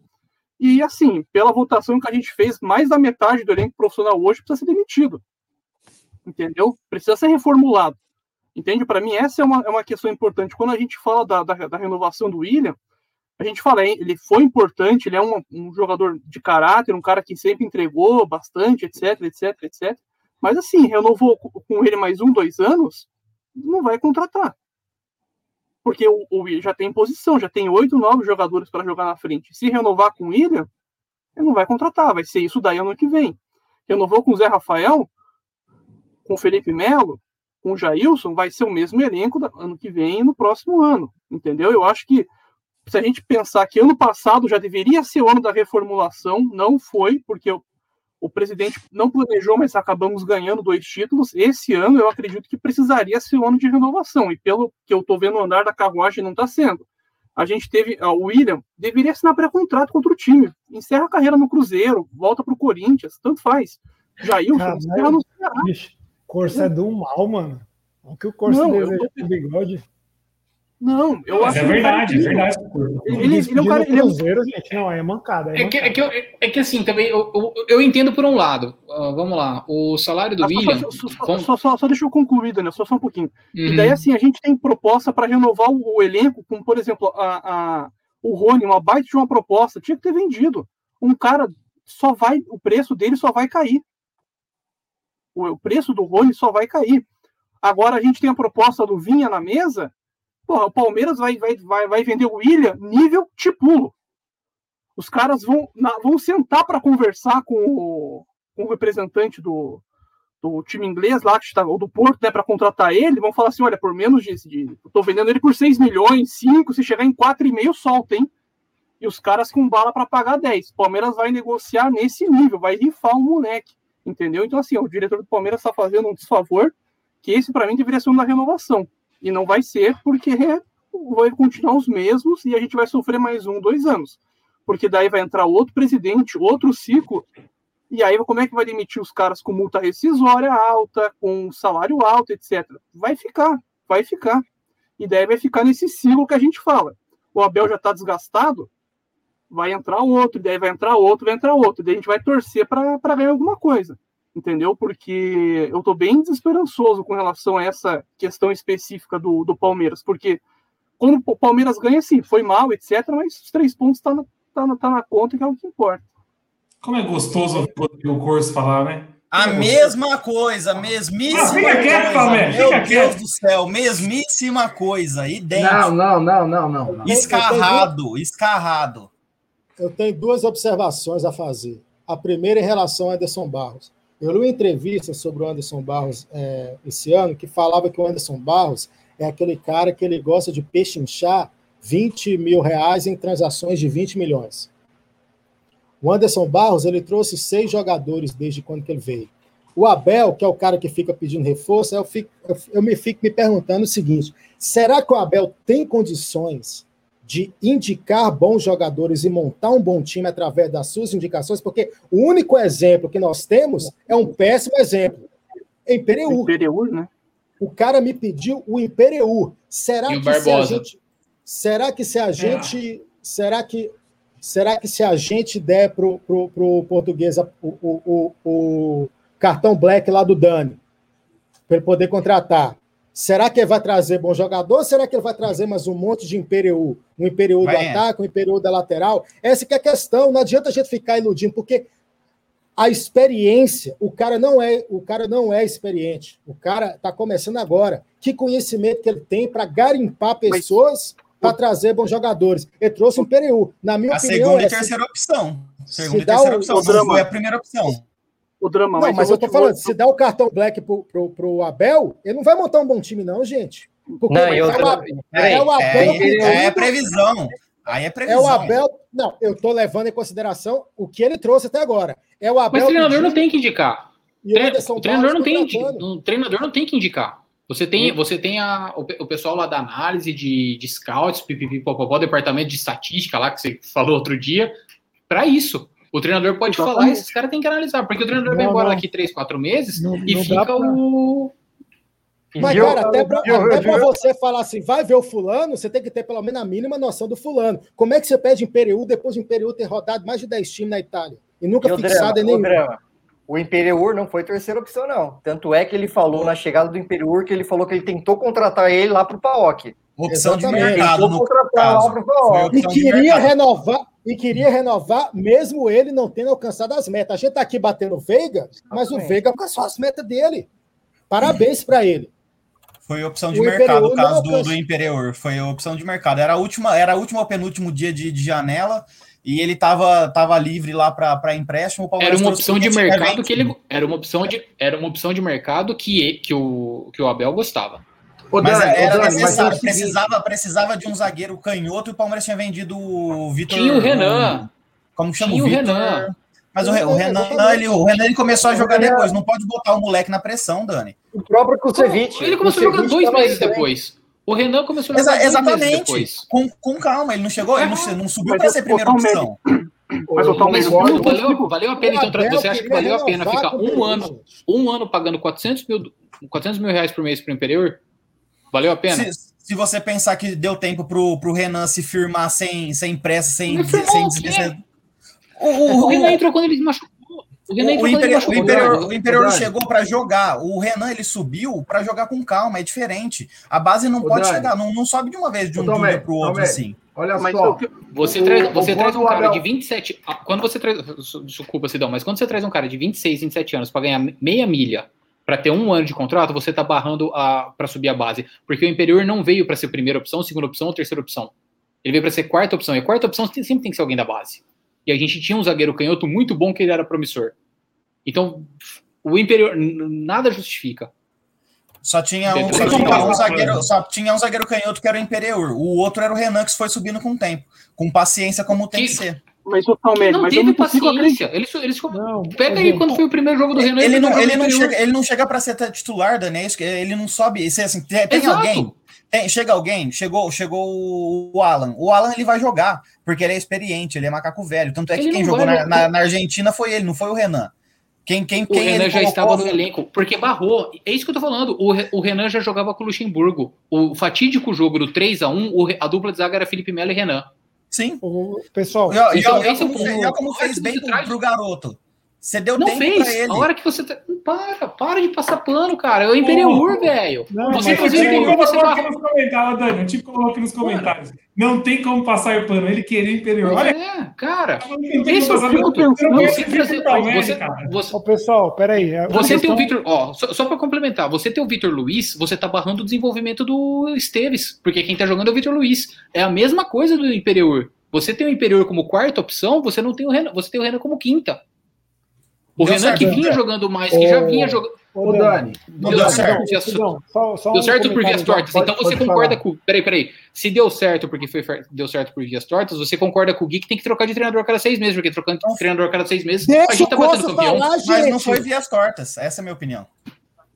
F: E, assim, pela votação que a gente fez, mais da metade do elenco profissional hoje precisa ser demitido. Entendeu? Precisa ser reformulado. Entende? Para mim, essa é uma, é uma questão importante. Quando a gente fala da, da, da renovação do William, a gente fala, ele foi importante, ele é um, um jogador de caráter, um cara que sempre entregou bastante, etc, etc, etc. Mas assim, renovou co- com ele mais um, dois anos, não vai contratar. Porque o, o já tem posição, já tem oito, nove jogadores para jogar na frente. Se renovar com William, ele não vai contratar, vai ser isso daí ano que vem. Renovou com o Zé Rafael, com o Felipe Melo, com o Jailson, vai ser o mesmo elenco da, ano que vem e no próximo ano. Entendeu? Eu acho que se a gente pensar que ano passado já deveria ser o ano da reformulação, não foi, porque o, o presidente não planejou, mas acabamos ganhando dois títulos. Esse ano eu acredito que precisaria ser o ano de renovação, e pelo que eu estou vendo o andar da carruagem não está sendo. A gente teve, o William deveria assinar pré-contrato contra o time, encerra a carreira no Cruzeiro, volta para o Corinthians, tanto faz.
G: Caralho.
F: encerra no Ceará.
G: Bicho, Corso é do mal, mano. O que o Corso
F: Não, eu
G: deseja com bigode.
F: Não, eu
C: Mas
F: acho
C: é
F: que tá
C: verdade, é verdade.
F: Ele, ele, é um cara. Ele é um-
G: Cruzeiro, gente, não, é mancada. É
D: É que,
G: mancada.
D: é, que, eu- é que assim, também eu, eu, eu entendo por um lado. Ah, vamos lá, o salário do
F: Ah, só-
D: William.
F: Só, só,
D: vamos-
F: só, só, só deixa eu concluir, Daniel, só, só um pouquinho. E
D: Uhum.
F: daí, assim, a gente tem proposta para renovar o, o elenco, com, por exemplo, a, a- o Rony, uma baita de uma proposta, tinha que ter vendido. Um cara só vai, o preço dele só vai cair. O, o preço do Rony só vai cair. Agora a gente tem a proposta do Vinha na mesa. Porra, o Palmeiras vai, vai, vai, vai vender o William nível Tipulo. Os caras vão, na- vão sentar para conversar com o, com o representante do, do time inglês lá, que está, ou do Porto, né, para contratar ele, vão falar assim: olha, por menos de. de tô vendendo ele por 6 milhões, 5, se chegar em 4,5, solta, hein? E os caras com bala para pagar 10. O Palmeiras vai negociar nesse nível, vai rifar um moleque, entendeu? Então, assim, o diretor do Palmeiras está fazendo um desfavor, que esse, para mim, deveria ser uma renovação. E não vai ser, porque vai continuar os mesmos e a gente vai sofrer mais um, dois anos. Porque daí vai entrar outro presidente, outro ciclo, E aí, como é que vai demitir os caras com multa rescisória alta, com salário alto, etc? Vai ficar, vai ficar. E daí vai ficar nesse ciclo que a gente fala. O Abel já está desgastado, vai entrar outro, daí vai entrar outro, vai entrar outro. Daí a gente vai torcer para ganhar alguma coisa. Entendeu? Porque eu estou bem desesperançoso com relação a essa questão específica do, do Palmeiras. Porque quando o Palmeiras ganha, sim, foi mal, etc. Mas os três pontos estão tá na, tá, tá na conta, que é o que importa.
C: Como é gostoso ouvir o curso falar, né?
J: A mesma coisa, mesmíssima
C: Ah, fica quieto,
J: coisa. Meu
C: fica
J: Deus
C: quieto.
J: do céu, mesmíssima coisa. Idêntico.
I: Não, não, não, não, não.
J: Escarrado, escarrado.
E: Eu tenho duas observações a fazer. A primeira em relação ao Anderson Barros. Eu li uma entrevista sobre o Anderson Barros é, esse ano que falava que o Anderson Barros é aquele cara que ele gosta de pechinchar 20 mil reais em transações de 20 milhões. O Anderson Barros ele trouxe seis jogadores desde quando que ele veio. O Abel, que é o cara que fica pedindo reforço, eu, fico- eu- eu me fico me perguntando o seguinte: será que o Abel tem condições de indicar bons jogadores e montar um bom time através das suas indicações? Porque o único exemplo que nós temos é um péssimo exemplo. Em Pereu.
F: Pereur, né?
E: O cara me pediu o Impereu. Será
D: E o
E: que se a gente será que se a gente será que será que se a gente der pro, pro, pro português o, o, o, o cartão black lá do Dani para ele poder contratar Será que ele vai trazer bom jogador? Será que ele vai trazer mais um monte de Imperiú? Um Imperiú do
J: é.
E: ataque, um Imperiú da lateral? Essa que é a questão. Não adianta a gente ficar iludindo, porque a experiência, o cara não é, o cara não é experiente. O cara está começando agora. Que conhecimento que ele tem para garimpar pessoas para trazer bons jogadores? Ele trouxe um Imperiú. Na minha
J: A
E: opinião,
J: segunda
E: é
J: e terceira opção. Segunda
E: se
J: e
E: dá
J: terceira
E: o-
J: opção.
E: o
J: Não
E: drama.
J: foi a primeira opção.
F: O drama,
E: Não, mas eu
F: vou
E: tô
F: te-
E: falando,
F: vou-
E: se dá o cartão black pro, pro, pro Abel, ele não vai montar um bom time, não, gente. Porque
H: Não,
E: é,
H: outra-
E: o, Ab-
H: peraí,
E: é o Abel
J: É,
E: pedindo-
J: é previsão. Aí é
E: é
J: previsão.
E: o Abel. Não, eu tô levando em consideração o que ele trouxe até agora. É o Abel.
D: Mas o treinador
E: pedindo
D: não tem que indicar.
E: e o
D: Tre- O treinador não
E: Barros
D: tem, que- o treinador não tem que indicar. Você tem, você tem a, o, o pessoal lá da análise de, de scouts, pipipi, popopó, departamento de estatística lá que você falou outro dia, para isso. O treinador pode falar e
F: Exatamente.
D: esses caras têm que analisar, porque o treinador vai
G: Não,
D: embora
G: não.
D: daqui três, quatro meses
G: Não-
D: e fica
G: pra-
D: o.
E: Mas,
H: eu-
E: cara, até pra,
H: eu-
E: até
H: eu-
E: pra você falar assim, vai ver o fulano, você tem que ter pelo menos a mínima noção do fulano. Como é que você pede Imperiú depois de Imperiú ter rodado mais de 10 times na Itália? E nunca
H: E o
E: fixado em
H: drama, o
E: nenhum.
H: drama. O Imperiur não foi terceira opção, não. Tanto é que ele falou na chegada do Imperiur que ele falou que ele tentou contratar ele lá pro PAOK.
J: Opção de
E: Exatamente.
J: mercado,
H: Tentou
J: no
H: contratar lá
J: caso.
H: pro PAOK.
E: E
J: de
E: queria renovar, e queria renovar, mesmo ele não tendo alcançado as metas. A gente tá aqui batendo o Veiga, mas o. Veiga alcançou as metas dele. Parabéns para ele.
J: Foi opção de
E: O
J: mercado, o caso do, do Imperiur. Foi a opção de mercado. Era a última, era a última ou penúltimo dia de, de janela e ele tava, tava livre lá para empréstimo. o
D: Era
J: Palmeiras
D: uma opção de mercado que ele. Era uma opção de, era uma opção de mercado que, que, o, que o Abel gostava.
I: Ô,
J: Mas
I: Dani,
J: era
I: Dani, mas o
J: necessário,
I: seguinte,
J: precisava, precisava de um zagueiro canhoto e o Palmeiras tinha vendido o Vitor.
D: Tinha o Renan.
J: Como chama
D: Tinha
J: o
D: o
J: Vitor?
D: Renan.
J: Mas o, o Renan, ele, o Renan ele começou a
H: O
J: jogar depois. Não pode botar o moleque na pressão, Dani.
H: O próprio Kusevich.
D: Ele começou a jogar
H: Kusevich
D: dois meses
H: também.
D: depois. O Renan começou a
J: Exa-
D: jogar dois meses
J: exatamente.
D: depois.
J: Com, com calma, ele não chegou, ele não,
D: É.
J: não subiu
F: Mas
J: para ser primeira opção.
F: Mas eu tô
D: Mas não, valeu, valeu a pena, então, você acha que valeu a pena ficar
E: o
D: um ano, um ano pagando 400 mil, 400 mil reais por mês para o Imperiur? Valeu a pena?
J: Se, se você pensar que deu tempo pro, pro Renan se firmar sem, sem pressa, sem, sem
D: o.
J: O,
D: O
J: o,
D: Renan
J: o,
D: entrou quando ele se machucou. O Renan
J: o, Imperial, o. Imperial,
D: Não,
J: o Imperial chegou para jogar. O Renan ele subiu para jogar com calma, é diferente. A base não pode
I: Dani.
J: chegar, não, não sobe de uma vez de um dia pro outro
I: Tomé.
J: assim.
I: olha
F: Mas
I: só.
F: o
D: Você
I: O-
D: traz,
I: o
D: você traz um
I: o
D: cara
I: Abel-
D: de 27. ah, Quando você traz. Desculpa, Sidão, mas quando você traz um cara de 26, 27 anos para ganhar meia milha para ter um ano de contrato, você tá barrando para subir a base. Porque o Imperiur não veio para ser primeira opção, segunda opção ou terceira opção. Ele veio para ser quarta opção. E a quarta opção tem- sempre tem que ser alguém da base. E a gente tinha um zagueiro canhoto muito bom que ele era promissor. Então, o Imperiur. n- Nada justifica.
J: Só tinha um, só tinha um zagueiro, só tinha um zagueiro canhoto que era o Imperiur. O outro era o Renan que foi subindo com o tempo, com paciência como tem que,
D: Que-
J: ser.
F: Mas o Palmeiras,
D: Não
F: mas eu
D: teve
F: não consigo acreditar.
D: paciência. Ele, ele,
G: Não,
D: pega aí quando foi o primeiro jogo do Renan.
J: Ele
D: e o
J: não, ele, não chega, ele não chega para ser titular, Dani, é isso que- ele não sobe. Isso é assim, tem, tem alguém, tem- chega alguém, chegou, chegou o Alan. O Alan ele vai jogar, porque ele é experiente, ele é macaco velho. Tanto é que
D: Ele
J: quem jogou na, na- na Argentina foi ele, não foi o Renan. Quem, quem,
D: O
J: quem
D: Renan
J: ele
D: já
J: colocou-
D: estava no elenco, porque barrou. É isso que eu tô falando. O, Re- o Renan já jogava com o Luxemburgo. O fatídico jogo do 3x1, o Re- a dupla de zaga era Felipe Melo e Renan.
J: Sim.
G: O, pessoal,
J: E e e
D: é
J: como e ó como
D: hora
J: fez bem pro, pro garoto. Você deu
D: Não
J: tempo
D: fez.
J: pra ele.
D: A hora que você tá. Para, para de passar pano, cara. É o Imperiur, velho.
G: Não,
D: Você
G: é
D: o
G: que
D: Imperiur,
G: eu
D: você vai.
C: aqui nos comentários, Dani. O tipo colocou aqui nos comentários. Não tem como passar pano. Ele queria Imperiur. Olha,
D: É, cara. Esse é o
C: pano. Eu cara.
D: você,
G: Ô, pessoal, peraí. é
D: Você tem o Vitor, ó, só, só para complementar, você tem o Vitor Luiz, você tá barrando o desenvolvimento do Esteves, porque quem tá jogando é o Vitor Luiz. É a mesma coisa do Imperiur. Você tem o Imperiur como quarta opção, você não tem o Renan, você tem o Renan como quinta. O
J: Deu
D: Renan que
J: certo,
D: vinha
J: né?
D: jogando mais, que já
G: Ô,
D: vinha jogando.
G: Ô, Dani,
D: Deu
J: deu
D: certo.
J: certo.
G: só- só
D: Deu
G: um
D: certo por vias tortas.
I: pode-
D: então você concorda
I: falar.
D: com. Peraí, peraí. Se deu certo porque foi deu certo por vias tortas, você concorda com o Gui que tem que trocar de treinador a cada seis meses, porque trocando de treinador a cada seis meses, a
E: Deixa
D: gente
E: o
D: tá batendo campeão.
E: falar,
J: Mas não
E: gente.
J: foi vias tortas. Essa é a minha opinião.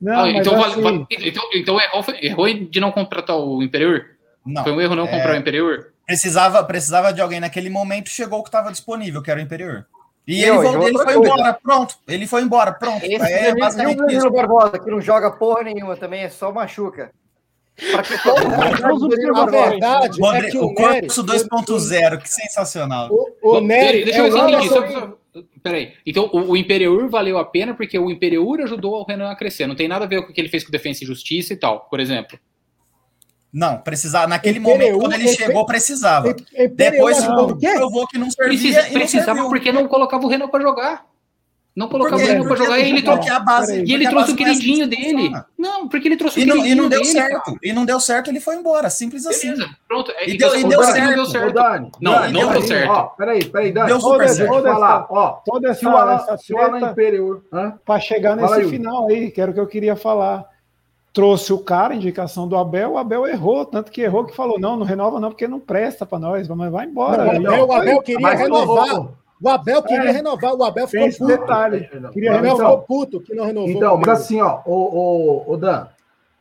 G: Não,
D: Ah, então,
G: assim,
D: então, então errou, foi- errou de não contratar o Imperiur?
J: Não.
D: Foi um erro não
J: É,
D: comprar o Imperiur?
J: Precisava, precisava de alguém naquele momento, chegou o que estava disponível, que era o Imperiur. E
H: E
J: ele,
H: hoje,
J: voltou, ele foi
H: coisa.
J: embora, pronto. Ele foi embora, pronto.
D: Esse
J: É
H: E o
J: basicamente.
H: Danilo Barbosa, que não joga porra nenhuma também, é só machuca. Pra que todo mundo joga o
E: A verdade é que
J: o
E: o Nery,
J: curso 2.0, que sensacional.
E: o, o Nery
D: deixa
E: é
D: eu
E: o
D: ver Só, só, peraí. Então, o, o Imperiur valeu a pena porque o Imperiur ajudou o Renan a crescer. Não tem nada a ver com o que ele fez com Defesa e Justiça e tal, por exemplo.
J: Não, precisava, naquele momento, quando ele chegou, precisava. Depois
E: o
J: provou que não servia
D: Precisa,
J: e não
D: precisava
J: serviu.
D: porque não colocava o Renan pra jogar. Não colocava
J: Porque-
D: o Renan pra
J: porque-
D: jogar e ele,
J: porque
D: trou-
J: a base-
D: e ele trouxe o
J: não assim
D: queridinho
J: que
D: dele.
J: funciona.
D: Não, porque ele trouxe
J: E
D: o
J: não,
D: queridinho
J: e não deu
D: dele,
J: certo.
D: cara.
J: E não deu certo, ele foi embora. Simples assim.
D: Beleza, pronto. É,
J: E
D: então,
J: deu- e
D: o
J: deu
D: Brasil não
J: certo.
D: deu
I: Ô,
D: certo.
I: Dani,
D: Não,
I: Dani,
D: não deu certo.
I: Ó, peraí, peraí, Dani.
J: Deu super certo.
I: Falar, ó.
G: toda
I: o
G: essa, essa
I: o
G: treta para chegar nesse final aí, que era o que eu queria falar. Trouxe o cara, indicação do Abel, o Abel errou, tanto que errou que falou: não, não renova não, porque não presta para nós, mas vai embora.
E: Não, o Abel, o Abel queria
I: Mas,
E: renovar.
I: ô,
E: O Abel queria
G: É.
E: renovar. O Abel ficou
G: esse
E: puto.
G: detalhe. Queria
E: O Abel
I: então,
E: ficou puto que não renovou.
I: Então, mas assim, ó, o, o, o Dan,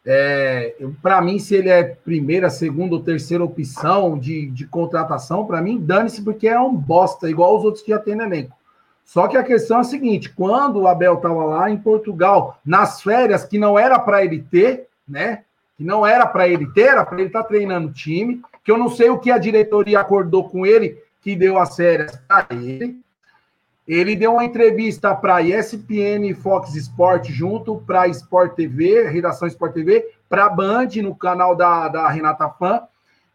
I: é, pra mim, se ele é primeira, segunda ou terceira opção de, de contratação, pra mim, dane-se, porque é um bosta, igual os outros que já tem no elenco. Só que a questão é a seguinte: quando o Abel estava lá em Portugal, nas férias, que não era para ele ter, né? Que não era para ele ter, era para ele estar treinando o time, que eu não sei o que a diretoria acordou com ele, que deu as férias para ele. Ele deu uma entrevista para ESPN e Fox Sport junto, para Sport TV, redação Sport TV, para Band, no canal da, da Renata Fã,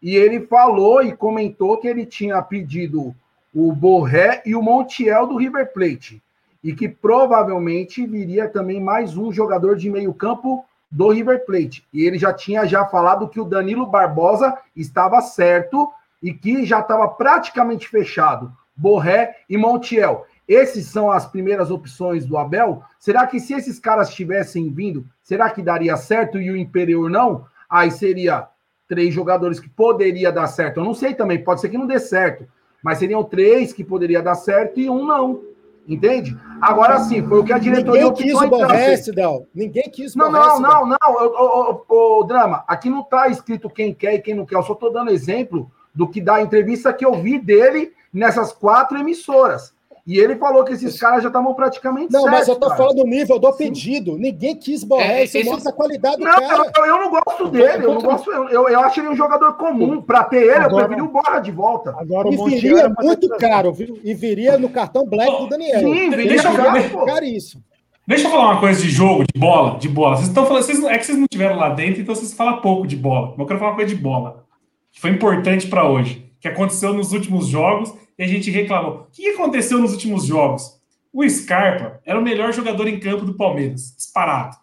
I: e ele falou e comentou que ele tinha pedido o Borré e o Montiel do River Plate, e que provavelmente viria também mais um jogador de meio campo do River Plate. E ele já tinha já falado que o Danilo Barbosa estava certo e que já estava praticamente fechado. Borré e Montiel. Esses são as primeiras opções do Abel. Será que se esses caras tivessem vindo, será que daria certo e o Imperiur não? Aí seria três jogadores que poderia dar certo. Eu não sei também, pode ser que não dê certo, mas seriam três que poderia dar certo e um não. Entende? Agora sim, foi o que a diretoria
E: Ninguém quis o
I: trazer.
E: Sidão. Ninguém quis o
I: Não, não, não, não, ô, Drama, aqui não tá escrito quem quer e quem não quer, eu só tô dando exemplo do que da entrevista que eu vi dele nessas quatro emissoras. E ele falou que esses caras já estavam praticamente
E: Não, mas eu tô
I: cara.
E: falando do nível do pedido. Ninguém quis Borré.
D: É,
E: Isso
D: esse-
E: mostra a qualidade do
I: Não,
E: cara.
I: eu, eu não gosto dele, eu não gosto, eu, eu, acho ele um jogador comum. Pra ter ele,
G: Agora-
I: eu preferi o Borra de volta.
G: Agora o
E: E viria
G: ter
E: muito caro, viu? E viria no cartão black do Daniel.
I: Sim, viria
C: Deixa eu
I: caro, pô.
E: Caríssimo.
C: Deixa eu falar uma coisa de jogo, de bola, de bola. Vocês estão falando, vocês, não- é que vocês não tiveram lá dentro, então vocês falam pouco de bola. Mas eu quero falar uma coisa de bola, que foi importante para hoje, que aconteceu nos últimos jogos e a gente reclamou. O que aconteceu nos últimos jogos? O Scarpa era o melhor jogador em campo do Palmeiras, disparado. O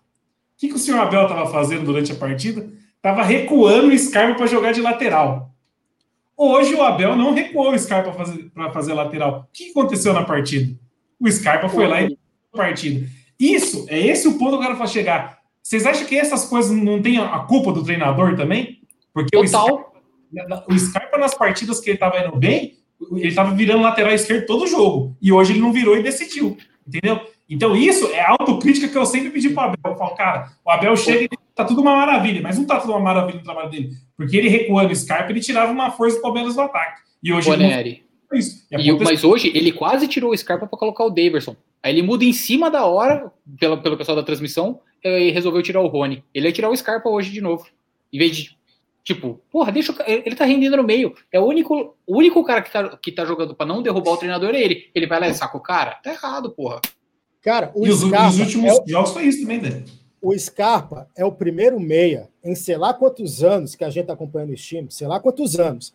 C: que, que o senhor Abel estava fazendo durante a partida? Estava recuando o Scarpa para jogar de lateral. Hoje o Abel não recuou o Scarpa para fazer, fazer lateral. O que aconteceu na partida? O Scarpa foi lá e a partida. Isso, é esse o ponto que eu quero chegar. Vocês acham que essas coisas não têm a culpa do treinador também? Porque o Scarpa,
D: Total.
C: o Scarpa, nas partidas que ele estava indo bem, ele estava virando lateral esquerdo todo jogo. E hoje ele não virou e decidiu. Entendeu? Então, isso é a autocrítica que eu sempre pedi para o Abel. Eu falo, cara, o Abel chega e tá tudo uma maravilha, mas não tá tudo uma maravilha no trabalho dele. Porque ele recuando o Scarpa, ele tirava uma força do Palmeiras no ataque. E hoje ele não isso. E
D: o- mas hoje ele quase tirou o Scarpa para colocar o Daverson. Aí ele muda em cima da hora, pela, pelo pessoal da transmissão, e resolveu tirar o Rony. Ele ia tirar o Scarpa hoje de novo. Em vez de, tipo, porra, deixa o ele tá rendendo no meio. É o único, o único cara que tá, que tá jogando para não derrubar o treinador é ele. Ele vai lá e saca o cara? Tá errado, porra.
E: Cara, o
C: E os,
E: Scarpa
C: os últimos
E: é o-
C: jogos foi isso também, né?
E: o Scarpa é o primeiro meia em sei lá quantos anos que a gente está acompanhando esse time, sei lá quantos anos,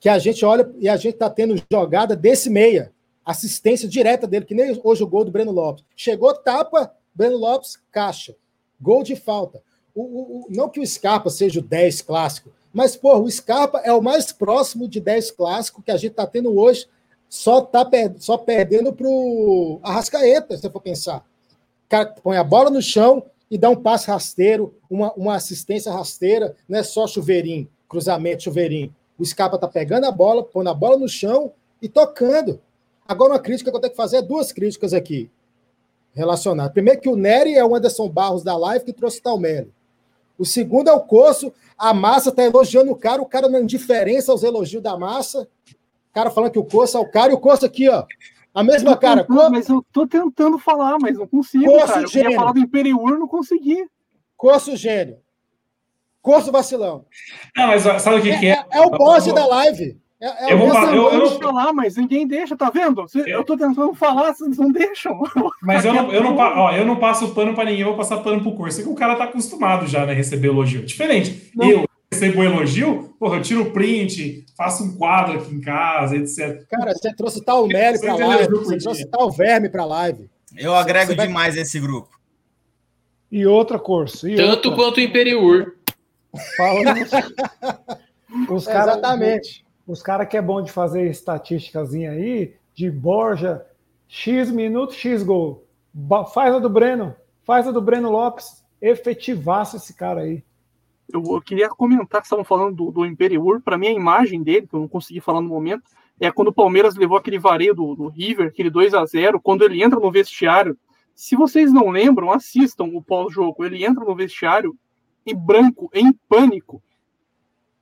E: que a gente olha e a gente está tendo jogada desse meia, assistência direta dele, que nem hoje o gol do Breno Lopes. Chegou, tapa, Breno Lopes, caixa. Gol de falta. O, o- o- não que o Scarpa seja o 10 clássico, mas, pô, o Scarpa é o mais próximo de 10 clássico que a gente está tendo hoje, só, tá per- só perdendo pro Arrascaeta, se você for pensar. O cara põe a bola no chão e dá um passe rasteiro, uma, uma assistência rasteira, não é só chuveirinho, cruzamento, chuveirinho. O Scarpa tá pegando a bola, pondo a bola no chão e tocando. Agora, uma crítica que eu tenho que fazer é duas críticas aqui relacionadas. Primeiro, que o Nery é o Anderson Barros da live que trouxe o Talmelli. O segundo é o Coço. A massa tá elogiando o cara, o cara na indiferença aos elogios da massa. O cara falando que o Coço é o cara, e o Coço aqui, ó. A mesma cara.
F: Não, mas eu tô tentando falar, mas não consigo,
E: Poço
F: cara. Eu queria
E: gênio.
F: falar do Imperiur, não consegui.
E: Coço gênio. Coço vacilão.
C: Não, mas sabe o que, que é?
E: É o boss da live. É, é
C: Eu vou falar- eu- eu-
F: falar, mas ninguém deixa, tá vendo? Cê- Eu tô tentando falar, vocês não deixam.
C: Mas eu não, eu, não, ó, eu não passo pano pra ninguém, eu vou passar pano pro curso. É que o cara tá acostumado já, né, receber elogio. Diferente.
F: Não.
C: Eu recebo elogio, porra, eu tiro o print, faço um quadro aqui em casa, etc.
E: Cara, você trouxe tal Melly pra
C: Você
E: live, você trouxe tal verme pra live.
J: Eu agrego
E: Você vai-
J: demais esse grupo.
G: E outra, Corso. E
D: Tanto
G: outra,
D: quanto o Imperiur.
G: falando os, os cara,
E: Exatamente.
G: Os caras que é bom de fazer estatísticazinha aí, de Borja, X minuto, X gol. Faz a do Breno, faz a do Breno Lopes. Efetivaço esse cara aí.
F: Eu, eu queria comentar que estavam falando do, do Imperiur. Para mim, a imagem dele, que eu não consegui falar no momento, é quando o Palmeiras levou aquele vareio do, do River, aquele 2 a 0 quando ele entra no vestiário. Se vocês não lembram, assistam o pós-jogo. Ele entra no vestiário em branco, em pânico.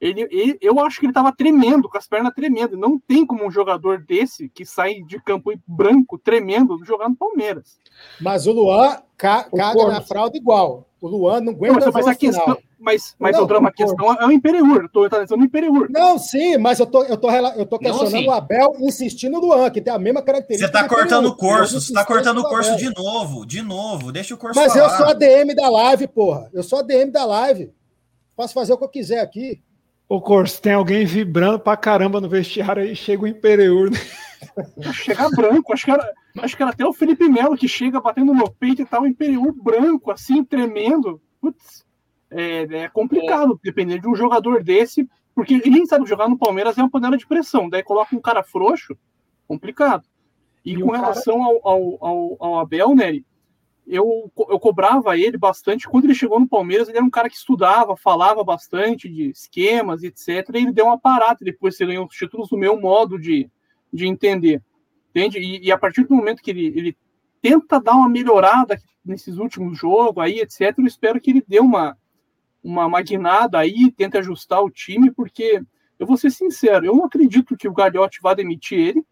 F: Ele, ele- eu acho que ele estava tremendo, com as pernas tremendo. Não tem como um jogador desse que sai de campo branco, tremendo, jogar no Palmeiras.
E: Mas o Luan ca-
G: O
E: caga
G: Corso.
E: na fralda igual. O Luan não
F: Não,
E: aguenta
F: mas,
E: ver
F: mas
E: uma
F: a questão,
E: final.
F: mas, mas
E: Não,
F: o drama, a questão é o Imperiur. Eu tô analisando o Imperiur.
E: Não, sim, mas eu tô, eu tô, rela- eu tô
D: Não,
E: questionando
D: assim.
E: o Abel insistindo no Luan, que tem a mesma característica.
J: Você tá
E: do
J: cortando o curso, você tá cortando o curso de novo, de novo. Deixa o curso
E: Mas
J: falar.
E: eu sou a DM da live, porra. Eu sou a DM da live. Posso fazer o que eu quiser aqui.
G: Ô, Corso, tem alguém vibrando pra caramba no vestiário aí, chega o Imperiur. né?
F: Chegar branco, acho que, era, acho que era até o Felipe Melo que chega batendo no peito e tal, o Imperiur branco, assim, tremendo. Putz, é, é complicado depender de um jogador desse, porque ninguém sabe jogar no Palmeiras é uma panela de pressão, daí coloca um cara frouxo, complicado. E,
G: E
F: com
G: o cara-
F: relação ao, ao, ao, ao Abel, Nery, eu, eu cobrava ele bastante. Quando ele chegou no Palmeiras, ele era um cara que estudava, falava bastante de esquemas, etc. E ele deu uma parada depois ele ganhou os títulos no meu modo de, de entender. Entende? E, e a partir do momento que ele, ele tenta dar uma melhorada nesses últimos jogos aí, etc., eu espero que ele dê uma, uma magnada aí, tente ajustar o time, porque eu vou ser sincero, eu não acredito que o Gagliotti vá demitir ele.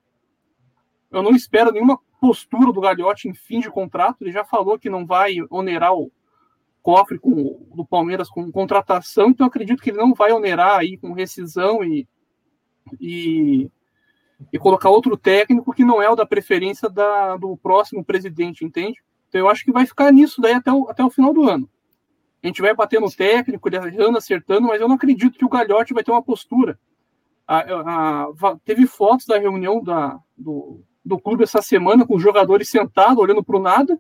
F: Eu não espero nenhuma postura do Gagliotti em fim de contrato. Ele já falou que não vai onerar o cofre com, do Palmeiras com contratação, então acredito que ele não vai onerar aí com rescisão e, e, e colocar outro técnico que não é o da preferência da, do próximo presidente, entende? Então eu acho que vai ficar nisso daí até o, até o final do ano. A gente vai bater no técnico, ele errando, acertando, mas eu não acredito que o Gagliotti vai ter uma postura. A- a- va- teve fotos da reunião da, do, do clube essa semana com os jogadores sentados, olhando para o nada,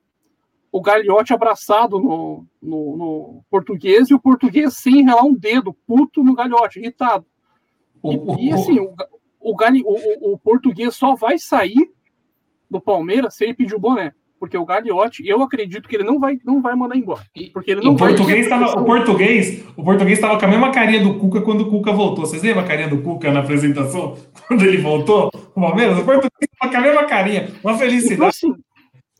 F: o Gagliotti abraçado no, no, no português e o português sem relar um dedo, puto no Gagliotti, irritado. E, e, assim, o, o, Gali- o, o- português só vai sair do Palmeiras se ele pedir o boné. Porque o Gagliotti, eu acredito que ele não vai, não vai mandar embora. Porque ele não
C: o
F: vai.
C: português tava, o português, o português estava com a mesma carinha do Cuca quando o Cuca voltou. Vocês lembram a carinha do Cuca na apresentação quando ele voltou? O Palmeiras, o português com a mesma carinha, uma
F: Então,
C: felicidade.
F: assim,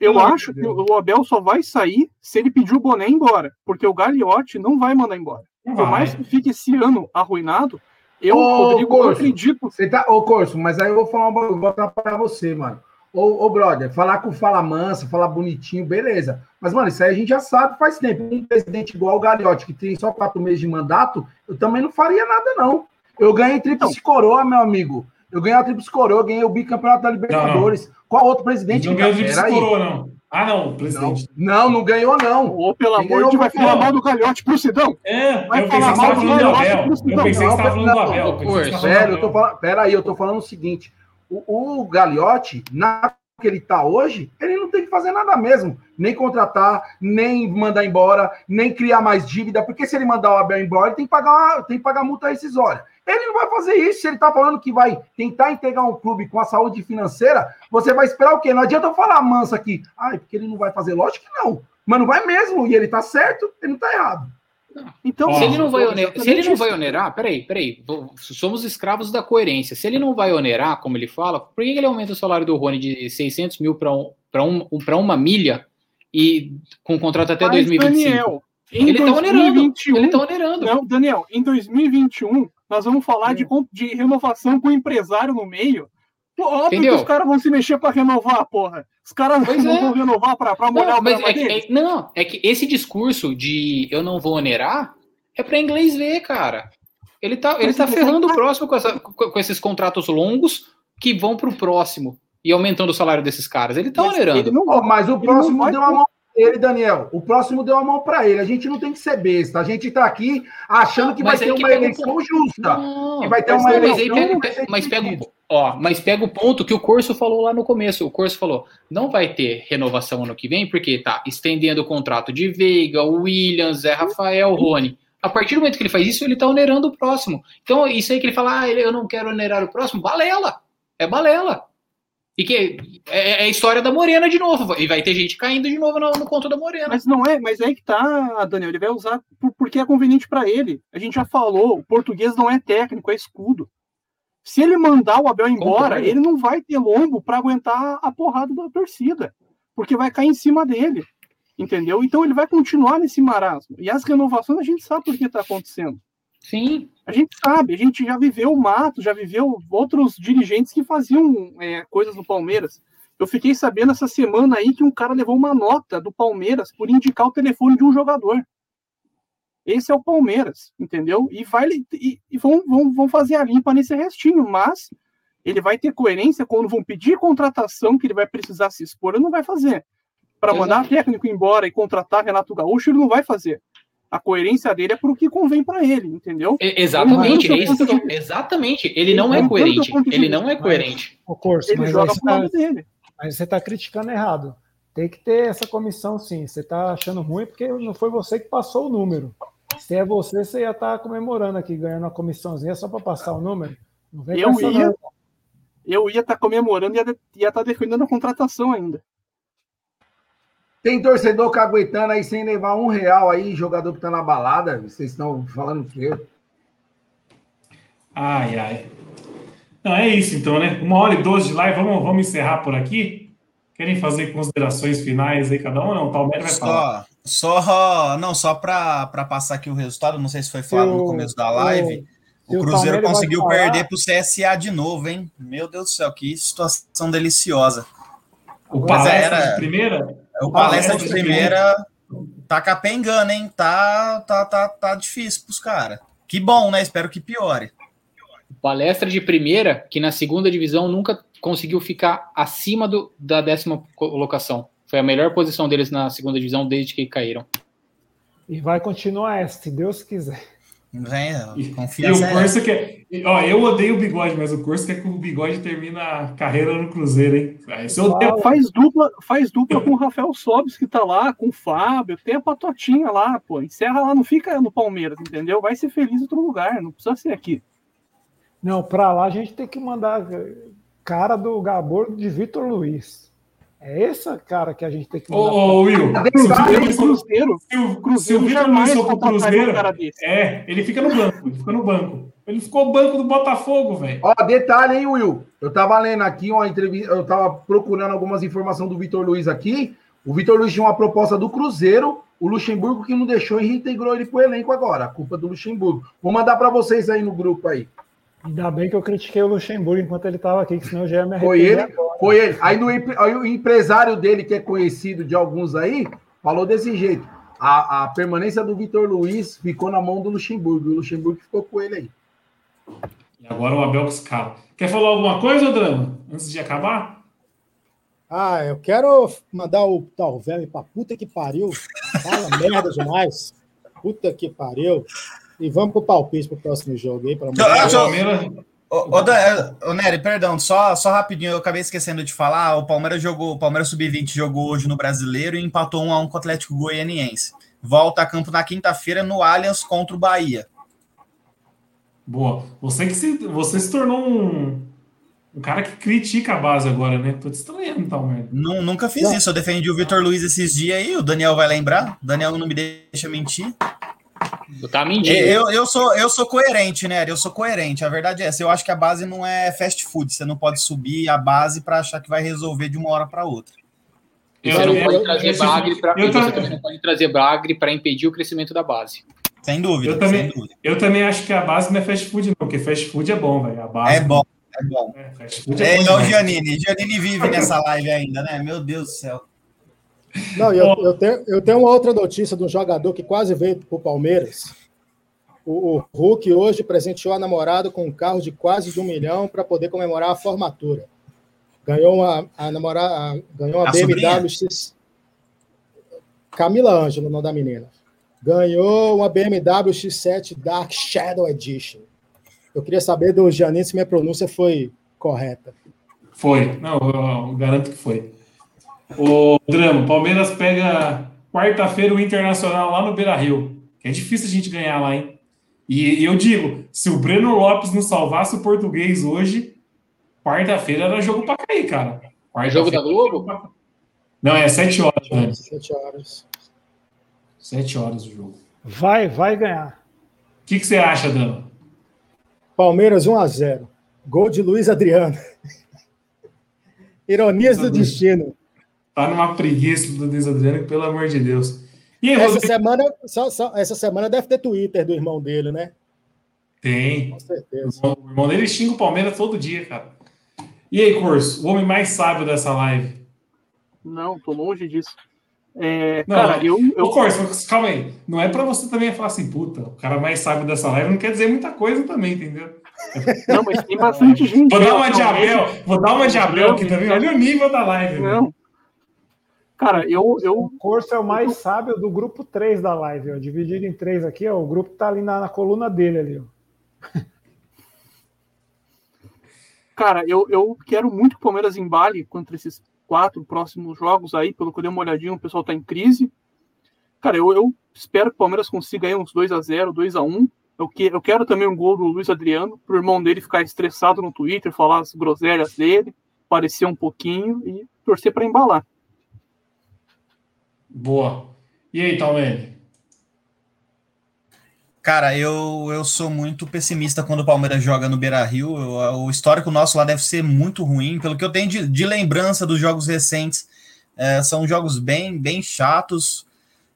F: eu acho
C: de
F: que o Abel só vai sair se ele pedir o boné embora. Porque o Gagliotti não vai mandar embora.
C: Não
F: Por
C: vai.
F: mais que fique esse ano arruinado, Eu,
I: Ô,
F: Rodrigo,
I: Corso,
F: acredito.
I: Você tá, ô, Corso, mas aí eu vou falar um bagulho, vou atrapalhar você, mano. Ô, ô, brother, falar com fala mansa, falar bonitinho, beleza. Mas, mano, isso aí a gente já sabe faz tempo. Um presidente igual o Gagliotti, que tem só quatro meses de mandato, eu também não faria nada, não. Eu ganhei tríplice coroa, meu amigo. Eu ganhei a tríplice coroa, eu ganhei o bicampeonato da Libertadores. Qual outro presidente?
C: Não ganhou
I: Pera aí.
C: coroa, não. Ah, não, presidente.
I: Não, não ganhou, não.
F: Ô, pelo
I: Quem
F: amor de Deus, vai falar mal do Galhote pro Sidão.
C: É,
F: Vai
C: eu pensei
F: falar
C: que você
F: mal do
C: falando do
F: Galhote
C: Abel.
F: pro
C: Eu
F: Sidão.
C: pensei que você estava falando do Abel. Eu
I: Sério, eu tô falando. Pera aí, eu tô falando o seguinte: o, o Gagliotti, na que ele tá hoje, ele não tem que fazer nada mesmo. Nem contratar, nem mandar embora, nem criar mais dívida, porque se ele mandar o Abel embora, ele tem que pagar, tem que pagar multa rescisória. Ele não vai fazer isso. Se ele tá falando que vai tentar integrar um clube com a saúde financeira, você vai esperar o quê? Não adianta eu falar mansa aqui. Ai, porque ele não vai fazer. Lógico que não. Mas não vai mesmo. E ele tá certo, ele não tá errado.
F: Então,
D: se ele não vai, onerar, se ele não vai onerar, peraí, peraí, somos escravos da coerência. Se ele não vai onerar, como ele fala, por que ele aumenta o salário do Rony de 600 mil para um, pra um, pra uma milha e com contrato até
F: Mas,
D: 2025?
F: Daniel, em
D: ele tá onerando.
F: 2021,
D: Ele tá onerando.
F: Não, Daniel, em 2021, nós vamos falar de, com- de renovação com o empresário no meio. Pô, Óbvio
D: Entendeu?
F: que os caras vão se mexer pra renovar, porra. Os caras
D: Pois
F: não
D: é.
F: vão renovar pra, pra molhar
D: Não,
F: o
D: mas é que, é- não, é que esse discurso de eu não vou onerar é para inglês ver, cara. Ele tá, ele tá
F: você
D: ferrando o próximo com, essa- com- esses contratos longos que vão pro próximo e aumentando o salário desses caras. Ele tá
F: Mas
D: onerando.
F: ele não
I: mas o próximo
F: vai
I: deu a mão pra ele, Daniel. O próximo deu a mão pra ele. A gente não tem que ser besta. A gente tá aqui achando que
D: Mas
I: vai
D: aí
I: ter uma
D: o
I: eleição justa.
D: Não,
I: que vai ter
D: mas
I: uma
D: mas
I: eleição.
D: pega- mas pega,
I: dividido.
D: Ó, mas pega o ponto que o Corso falou lá no começo. O Corso falou: não vai ter renovação ano que vem, porque tá estendendo o contrato de Veiga, Williams, Zé Rafael, Rony. A partir do momento que ele faz isso, ele tá onerando o próximo. Então, isso aí que ele fala, ah, eu não quero onerar o próximo, balela. É balela. E que é, é a história da Morena de novo. E vai ter gente caindo de novo no, no conto da Morena.
F: Mas não é, mas é aí que tá, Daniel. Ele vai usar por- porque é conveniente pra ele. A gente já falou, o português não é técnico, é escudo. Se ele mandar o Abel embora,
D: Concordo.
F: ele não vai ter lombo pra aguentar a porrada da torcida, porque vai cair em cima dele. Entendeu? Então ele vai continuar nesse marasmo. E as renovações a gente sabe por que tá acontecendo.
D: Sim.
F: A gente sabe, a gente já viveu o Mato, já viveu outros dirigentes que faziam é, coisas no Palmeiras. Eu fiquei sabendo essa semana aí que um cara levou uma nota do Palmeiras por indicar o telefone de um jogador. Esse é o Palmeiras, entendeu? E vai e, e vão, vão, vão fazer a limpa nesse restinho, mas ele vai ter coerência quando vão pedir contratação que ele vai precisar se expor, ele não vai fazer. Para mandar técnico embora e contratar Renato Gaúcho, ele não vai fazer. A coerência dele é pro que convém para ele, entendeu?
D: E- Exatamente,
F: Ele
D: é isso
F: o
D: eu- exatamente. Ele não é
F: Ele manda o
D: coerente.
F: de
D: Ele não é coerente.
G: Ô, Corso,
F: Ele
G: mas
F: joga
G: você
F: pro lado
G: tá-
F: dele.
G: Mas você está criticando errado. Tem que ter essa comissão, sim. Você está achando ruim porque não foi você que passou o número. Se é você, você ia estar comemorando aqui, ganhando uma comissãozinha só para passar o número. Não vem com
F: Eu ia,
G: não.
F: eu ia estar comemorando e ia estar defendendo a contratação ainda.
I: Tem torcedor caguetando aí sem levar um real aí, jogador que tá na balada. Vocês estão falando que eu.
C: Ai, ai. Não, é isso então, né? Uma hora e doze de live, vamos, vamos encerrar por aqui. Querem fazer considerações finais aí, cada um? Não, o Talmério vai falar.
J: Só, não, só para passar aqui o resultado, não sei se foi falado no
G: o-
J: começo da live. O
G: o
J: Cruzeiro
G: vai
J: conseguiu perder pro CSA de novo, hein? Meu Deus do céu, que situação deliciosa.
C: O palestra
J: era-
C: de primeira?
J: O palestra de primeira tá capengando, hein? Tá, tá, tá, tá difícil pros caras. Que bom, né? Espero que piore.
D: Palestra de primeira, que na segunda divisão nunca conseguiu ficar acima do, da décima colocação. Foi a melhor posição deles na segunda divisão desde que caíram.
G: E vai continuar essa, se Deus quiser.
J: Vem,
C: E o
J: confiança. é-
C: Corso quer. Ó, eu odeio o bigode, mas o Corso quer que o bigode termine a carreira no Cruzeiro, hein? Eu odeio.
F: Faz dupla, faz dupla com o Rafael Sobis, que tá lá, com o Fábio, tem a patotinha lá, pô. Encerra lá, não fica no Palmeiras, entendeu? Vai ser feliz em outro lugar, não precisa ser aqui.
G: Não, para lá a gente tem que mandar cara do Gabor de Vitor Luiz. É essa cara que a gente tem que
C: Ô,
G: mandar.
C: ô, Will? Vitor
F: Cruzeiro,
C: se o- Vitor Luiz for pro Cruzeiro, é, ele fica no banco, ele fica no banco. Ele ficou banco do Botafogo, velho.
I: Ó, detalhe, hein, Will? Eu tava lendo aqui uma entrevista, eu tava procurando algumas informações do Vitor Luiz aqui. O Vitor Luiz tinha uma proposta do Cruzeiro, o Luxemburgo que não deixou e reintegrou ele pro elenco agora. A culpa é do Luxemburgo. Vou mandar para vocês aí no grupo aí.
G: Ainda bem que eu critiquei o Luxemburgo enquanto ele estava aqui, que senão eu já ia me
I: Foi ele,
G: agora.
I: foi ele. Aí, no, aí o empresário dele, que é conhecido de alguns aí, falou desse jeito. A, a permanência do Vitor Luiz ficou na mão do Luxemburgo. E o Luxemburgo ficou com ele aí.
C: E agora o Abel que escala. Quer falar alguma coisa, Drama? Antes de acabar?
E: Ah, eu quero mandar o tal velho pra puta que pariu. Fala merda demais. Puta que pariu. E vamos pro palpite pro próximo jogo aí, pelo amor de Deus.
J: só-
C: Palmeiras.
J: Ô, ô, Dan- é, ô, Nery, perdão, só, só rapidinho, eu acabei esquecendo de falar. O Palmeiras jogou, o Palmeiras Sub-20 jogou hoje no Brasileiro e empatou 1 a 1 com o Atlético Goianiense. Volta a campo na quinta-feira no Allianz contra o Bahia.
C: Boa. Você que se, você se tornou um, um cara que critica a base agora, né? Tô te estranhando, então, merda.
J: Nu- Nunca fiz
E: Não.
J: isso, eu defendi o Vitor Luiz esses dias aí, o Daniel vai lembrar. O Daniel não me deixa mentir.
D: Tá mentindo.
J: Eu, eu, sou, eu sou coerente, né? Eu sou coerente. A verdade é essa. Eu acho que a base não é fast food. Você não pode subir a base para achar que vai resolver de uma hora para outra.
D: E você não
E: Eu-
D: pode
E: eu-
D: trazer
C: eu-
D: Bagre pra,
C: eu
D: você
C: também-
D: não pode trazer Bagre para impedir o crescimento da base.
J: Sem dúvida,
C: Eu também,
J: sem dúvida.
C: eu também acho que a base não é fast food, não, porque fast food é bom, velho. A base
J: É bom, é bom.
C: É, fast food
J: É
C: é bom.
J: igual o. Giannini. Giannini vive nessa live ainda, né? Meu Deus do céu.
E: Não, eu, eu, tenho, eu tenho uma outra notícia de um jogador que quase veio pro Palmeiras. O, o Hulk hoje presenteou a namorada com um carro de quase de um milhão para poder comemorar a formatura. Ganhou uma, a namorada, a- ganhou uma
J: A
E: BMW X. Camila Ângelo, o nome da menina. Ganhou uma BMW X7 Dark Shadow Edition. Eu queria saber do Janine se minha pronúncia foi correta.
C: Foi. Não, eu, eu garanto que foi. O Drama, Palmeiras pega quarta-feira o Internacional lá no Beira Rio. Que é difícil a gente ganhar lá, hein? E, e eu digo, se o Breno Lopes não salvasse o português hoje, quarta-feira era jogo pra cair, cara.
D: É jogo da Globo?
C: Não, é sete horas, velho.
E: Sete horas.
C: Sete horas o jogo.
G: Vai, vai ganhar.
C: O que, que você acha, Dama?
E: Palmeiras 1 a 0. Gol de Luiz Adriano. Ironias do destino.
C: Tá numa preguiça do Luiz Adriano, pelo amor de Deus. E aí,
E: Essa
C: Rodrigo?
E: semana, só- só- essa semana deve ter Twitter do irmão dele, né?
C: Tem.
E: Com certeza.
C: O irmão dele xinga o Palmeiras todo dia, cara. E aí, Corso, o homem mais sábio dessa live?
F: Não, tô longe disso. É,
C: Não,
F: cara, eu, eu
C: Ô, Corso, calma aí. Não é pra você também falar assim, puta, o cara mais sábio dessa live não quer dizer muita coisa também, entendeu?
F: não, mas tem bastante gente.
C: Vou dar uma de Abel, vou dar uma de Abel aqui também. Olha o nível da live.
F: Não. Cara, eu, eu,
G: O Corso é o mais sábio do grupo 3 da live, ó. Dividido em três aqui, ó. O grupo tá ali na, na coluna dele ali, ó.
F: cara, eu, eu quero muito que o Palmeiras embale contra esses quatro próximos jogos aí, pelo que eu dei uma olhadinha, o pessoal tá em crise. Cara, eu, eu espero que o Palmeiras consiga aí uns 2 a 0 2 a 1 eu, que, eu quero também um gol do Luiz Adriano, pro irmão dele ficar estressado no Twitter, falar as groselhas dele, parecer um pouquinho e torcer para embalar.
C: Boa. E aí, Talmene?
J: Cara, eu, eu sou muito pessimista quando o Palmeiras joga no Beira Rio. O histórico nosso lá deve ser muito ruim. Pelo que eu tenho de, de lembrança dos jogos recentes, é, são jogos bem, bem chatos.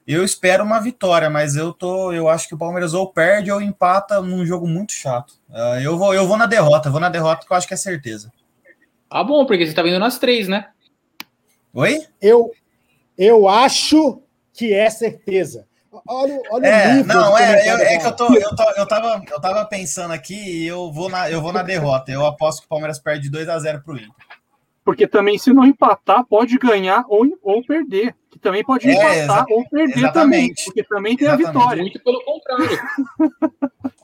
J: Eu espero uma vitória, mas eu tô, eu acho que o Palmeiras ou perde ou empata num jogo muito chato. É, eu, vou, eu vou na derrota, vou na derrota que eu acho que é certeza.
D: Ah, bom, porque você tá vendo nas três, né?
J: Oi?
E: Eu, eu acho que é certeza. Olha, olha o
J: É,
E: nível
J: não, é, eu, é que eu, tô, eu, tô, eu, tava, eu tava pensando aqui e eu vou na, eu vou na derrota. Eu aposto que o Palmeiras perde 2 a 0 pro Inter.
F: Porque também, se não empatar, pode ganhar ou, ou perder. Que também pode
J: É,
F: empatar ou perder também.
J: exatamente.
F: Porque também tem a
J: Exatamente.
F: vitória.
D: Muito pelo contrário.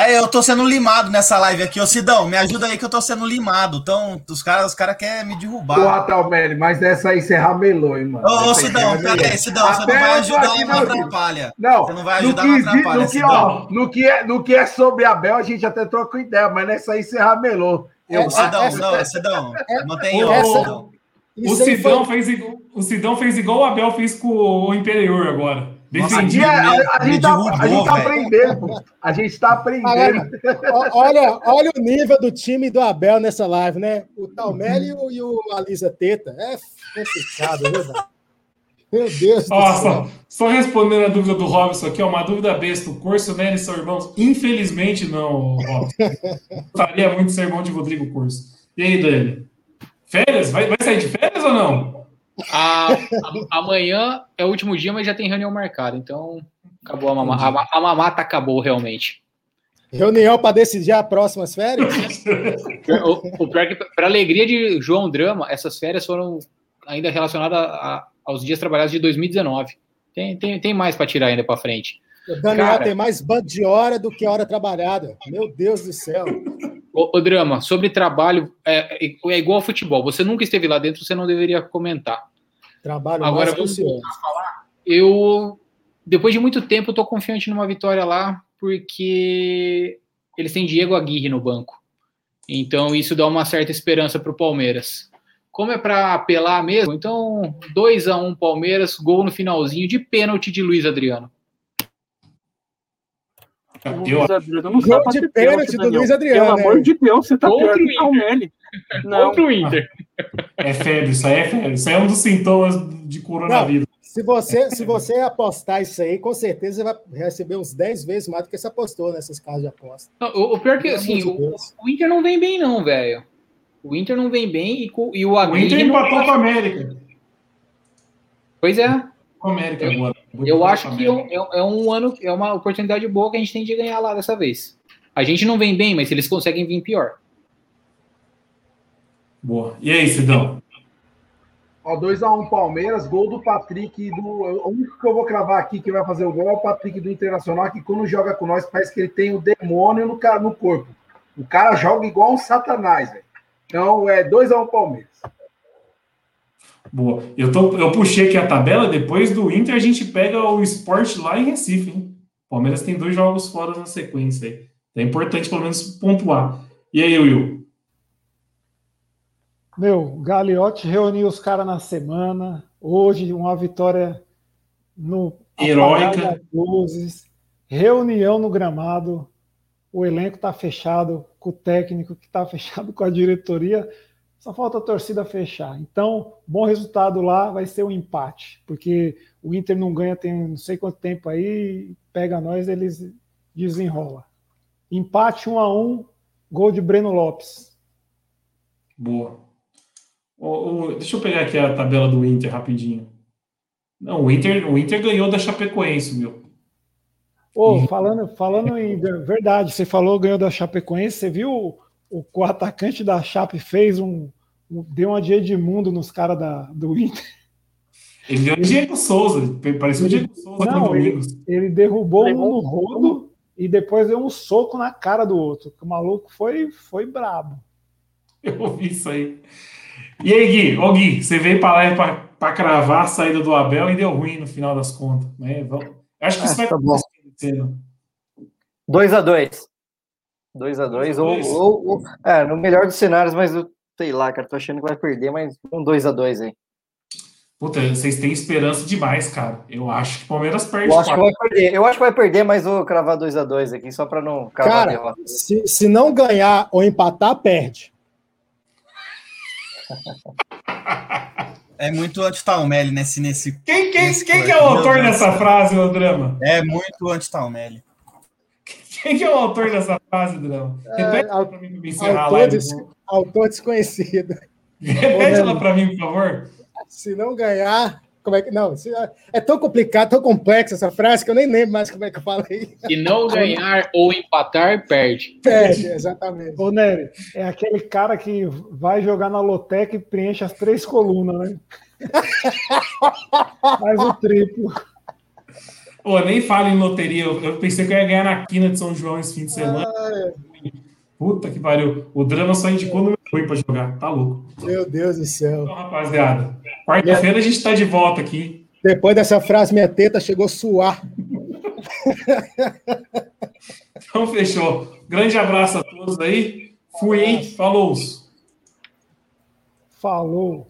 J: É, eu tô sendo limado nessa live aqui. Ô, Sidão, me ajuda aí que eu tô sendo limado. Então, os caras os cara querem me
I: Ô,
J: derrubar.
I: Atalmelli, mas essa aí você ramelou, hein, mano.
J: Ô, ô
I: Essa aí
J: Sidão,
I: você ramelou.
J: peraí, Sidão, você não vai ajudar, não atrapalha.
I: Não,
J: Você não vai
I: no
J: ajudar,
I: que,
J: não atrapalha,
I: no que, ó, no, que é, no que é sobre Abel, a gente até troca ideia, mas nessa aí você ramelou. Eu,
J: Ô, Sidão,
E: essa-
J: não, Sidão, não tem
C: Ô,
J: outro,
C: ô,
J: Sidão.
C: O
E: Isso aí
C: Sidão, fez igual, o Sidão fez igual o Abel fez com o Imperior agora.
J: Nossa,
I: a, a, gente tá, a gente tá aprendendo, pô. A gente tá aprendendo.
E: Ó- olha, olha o nível do time do Abel nessa live, né? O Talmelli e o, e o Alisa Teta. É complicado, é verdade. Meu Deus do céu.
C: só, só respondendo a dúvida do Robson aqui, ó, uma dúvida besta. O Corso, Nery são irmãos? Infelizmente não, Robson. Gostaria muito de ser irmão de Rodrigo Corso. E aí, Dani? Férias? Vai, vai sair de férias ou não?
D: A- a- amanhã é o último dia, mas já tem reunião marcada. Então, acabou a mamata. A, a mamata acabou realmente.
E: Reunião para decidir as próximas férias?
D: O, o pior é que, para alegria de João Drama, essas férias foram ainda relacionadas a- aos dias trabalhados de 2019. Tem, tem, tem mais para tirar ainda para frente.
E: O Daniel
D: Cara.
E: tem mais bando de hora do que hora trabalhada. Meu Deus do céu.
D: O, Drama, sobre trabalho, é, é- é igual ao futebol. Você nunca esteve lá dentro, você não deveria comentar.
E: Trabalho
D: Agora
E: o
D: vamos falar. Eu, depois de muito tempo, tô confiante numa vitória lá, porque eles têm Diego Aguirre no banco. Então isso dá uma certa esperança para o Palmeiras. Como é para apelar mesmo, então 2 a 1 Palmeiras, gol no finalzinho de pênalti de Luiz Adriano.
F: O
C: Eu,
F: Luiz Adriano não
E: Gol de pênalti do. Luiz Adriano,
F: Pelo amor
E: né?
F: de Deus, você tá
D: Contra
F: pior
D: o
F: que o Palmeiras. Não,
D: Contra o Inter.
C: é febre, isso aí é febre. Isso aí é um dos sintomas de coronavírus.
E: Se você, se você apostar isso aí, com certeza você vai receber uns 10 vezes mais do que você apostou nessas casas de aposta.
D: Não, O, o pior é que assim, o, o Inter não vem bem não, velho. O Inter não vem bem e, e o
C: O
D: Aguirre
C: Inter
D: não
C: empatou com a América.
D: Pois é.
C: América agora.
D: Eu acho que é um, é- é um ano, é uma oportunidade boa que a gente tem de ganhar lá dessa vez. A gente não vem bem, mas eles conseguem vir pior.
C: Boa. E aí, Sidão?
I: Ó, 2x1 Palmeiras, gol do Patrick. e Do, o único que eu vou cravar aqui que vai fazer o gol é o Patrick do Internacional, que quando joga com nós parece que ele tem o demônio no, ca- no corpo. O cara joga igual um satanás, velho. Então é 2x1 Palmeiras.
C: Boa. Eu, tô, eu puxei aqui a tabela. Depois do Inter, a gente pega o Sport lá em Recife. Hein? O Palmeiras tem dois jogos fora na sequência aí. É importante, pelo menos, pontuar. E aí, Will?
G: Meu, Gagliotti reuniu os caras na semana. Hoje, uma vitória no
C: Heróica.
G: luzes. Reunião no gramado. O elenco está fechado com o técnico, que está fechado com a diretoria. Só falta a torcida fechar. Então, bom resultado lá vai ser um empate, porque o Inter não ganha tem não sei quanto tempo aí, pega nós, eles desenrola. Empate 1 a 1, gol de Breno Lopes.
C: Boa. Ô, ô, deixa eu pegar aqui a tabela do Inter rapidinho. Não, o Inter, o Inter ganhou da Chapecoense, meu.
G: Ô, falando, falando em verdade, você falou, ganhou da Chapecoense, você viu o, o, atacante da Chape fez um, um- deu uma de Edmundo nos caras da- do Inter.
C: Ele deu o Diego Souza. Parecia o Diego Souza com o
G: Não, ele, ele derrubou um no rodo e depois deu um soco na cara do outro. O maluco foi, foi brabo.
C: Eu ouvi isso aí. E aí, Gui? Ô, Gui, você veio para lá pra, pra cravar a saída do Abel e deu ruim no final das contas. Né? Vamos- Acho que isso
H: Ah,
C: vai
H: tá
C: acontecer. né?
H: 2x2. 2x2. Ou,
C: 2x2.
H: ou, ou- É, no melhor dos cenários, mas eu sei lá, cara. Tô achando que vai perder, mas um 2x2 aí.
C: Puta, vocês têm esperança demais, cara. Eu acho que o Palmeiras perde.
H: Eu acho que vai perder. Eu acho que vai perder, mas vou cravar 2x2 aqui, só pra não cravar a
E: Cara, se, se não ganhar ou empatar, perde.
J: É muito anti-Talmelli nesse, nesse.
C: Quem, quem,
J: nesse
C: quem que é o autor dessa frase, ô Drama?
J: É muito anti-Talmelli.
C: Quem que é o autor dessa frase, Drama? Repete
E: au-
C: pra mim pra me encerrar a
E: Autor,
C: live.
E: des- autor desconhecido.
C: Repete ela pra mim, por favor.
E: Se não ganhar, como é que. Não, se- é tão complicado, tão complexa essa frase que eu nem lembro mais como é que eu falei.
D: Se não ganhar ou empatar, perde.
E: Perde, exatamente.
G: Ô, Nery, é aquele cara que vai jogar na Lotec e preenche as três colunas, né? Faz o triplo.
C: Pô, nem fala em loteria. Eu, eu pensei que eu ia ganhar na quina de São João esse fim de semana. Puta que pariu. O Drama só indicou número ruim pra jogar. Tá louco.
E: Meu Deus do céu.
C: Então, rapaziada. Quarta-feira a gente tá de volta aqui.
E: Depois dessa frase, minha teta chegou a suar.
C: Então, fechou. Grande abraço a todos aí. Fui, hein? Falou.
G: Falou.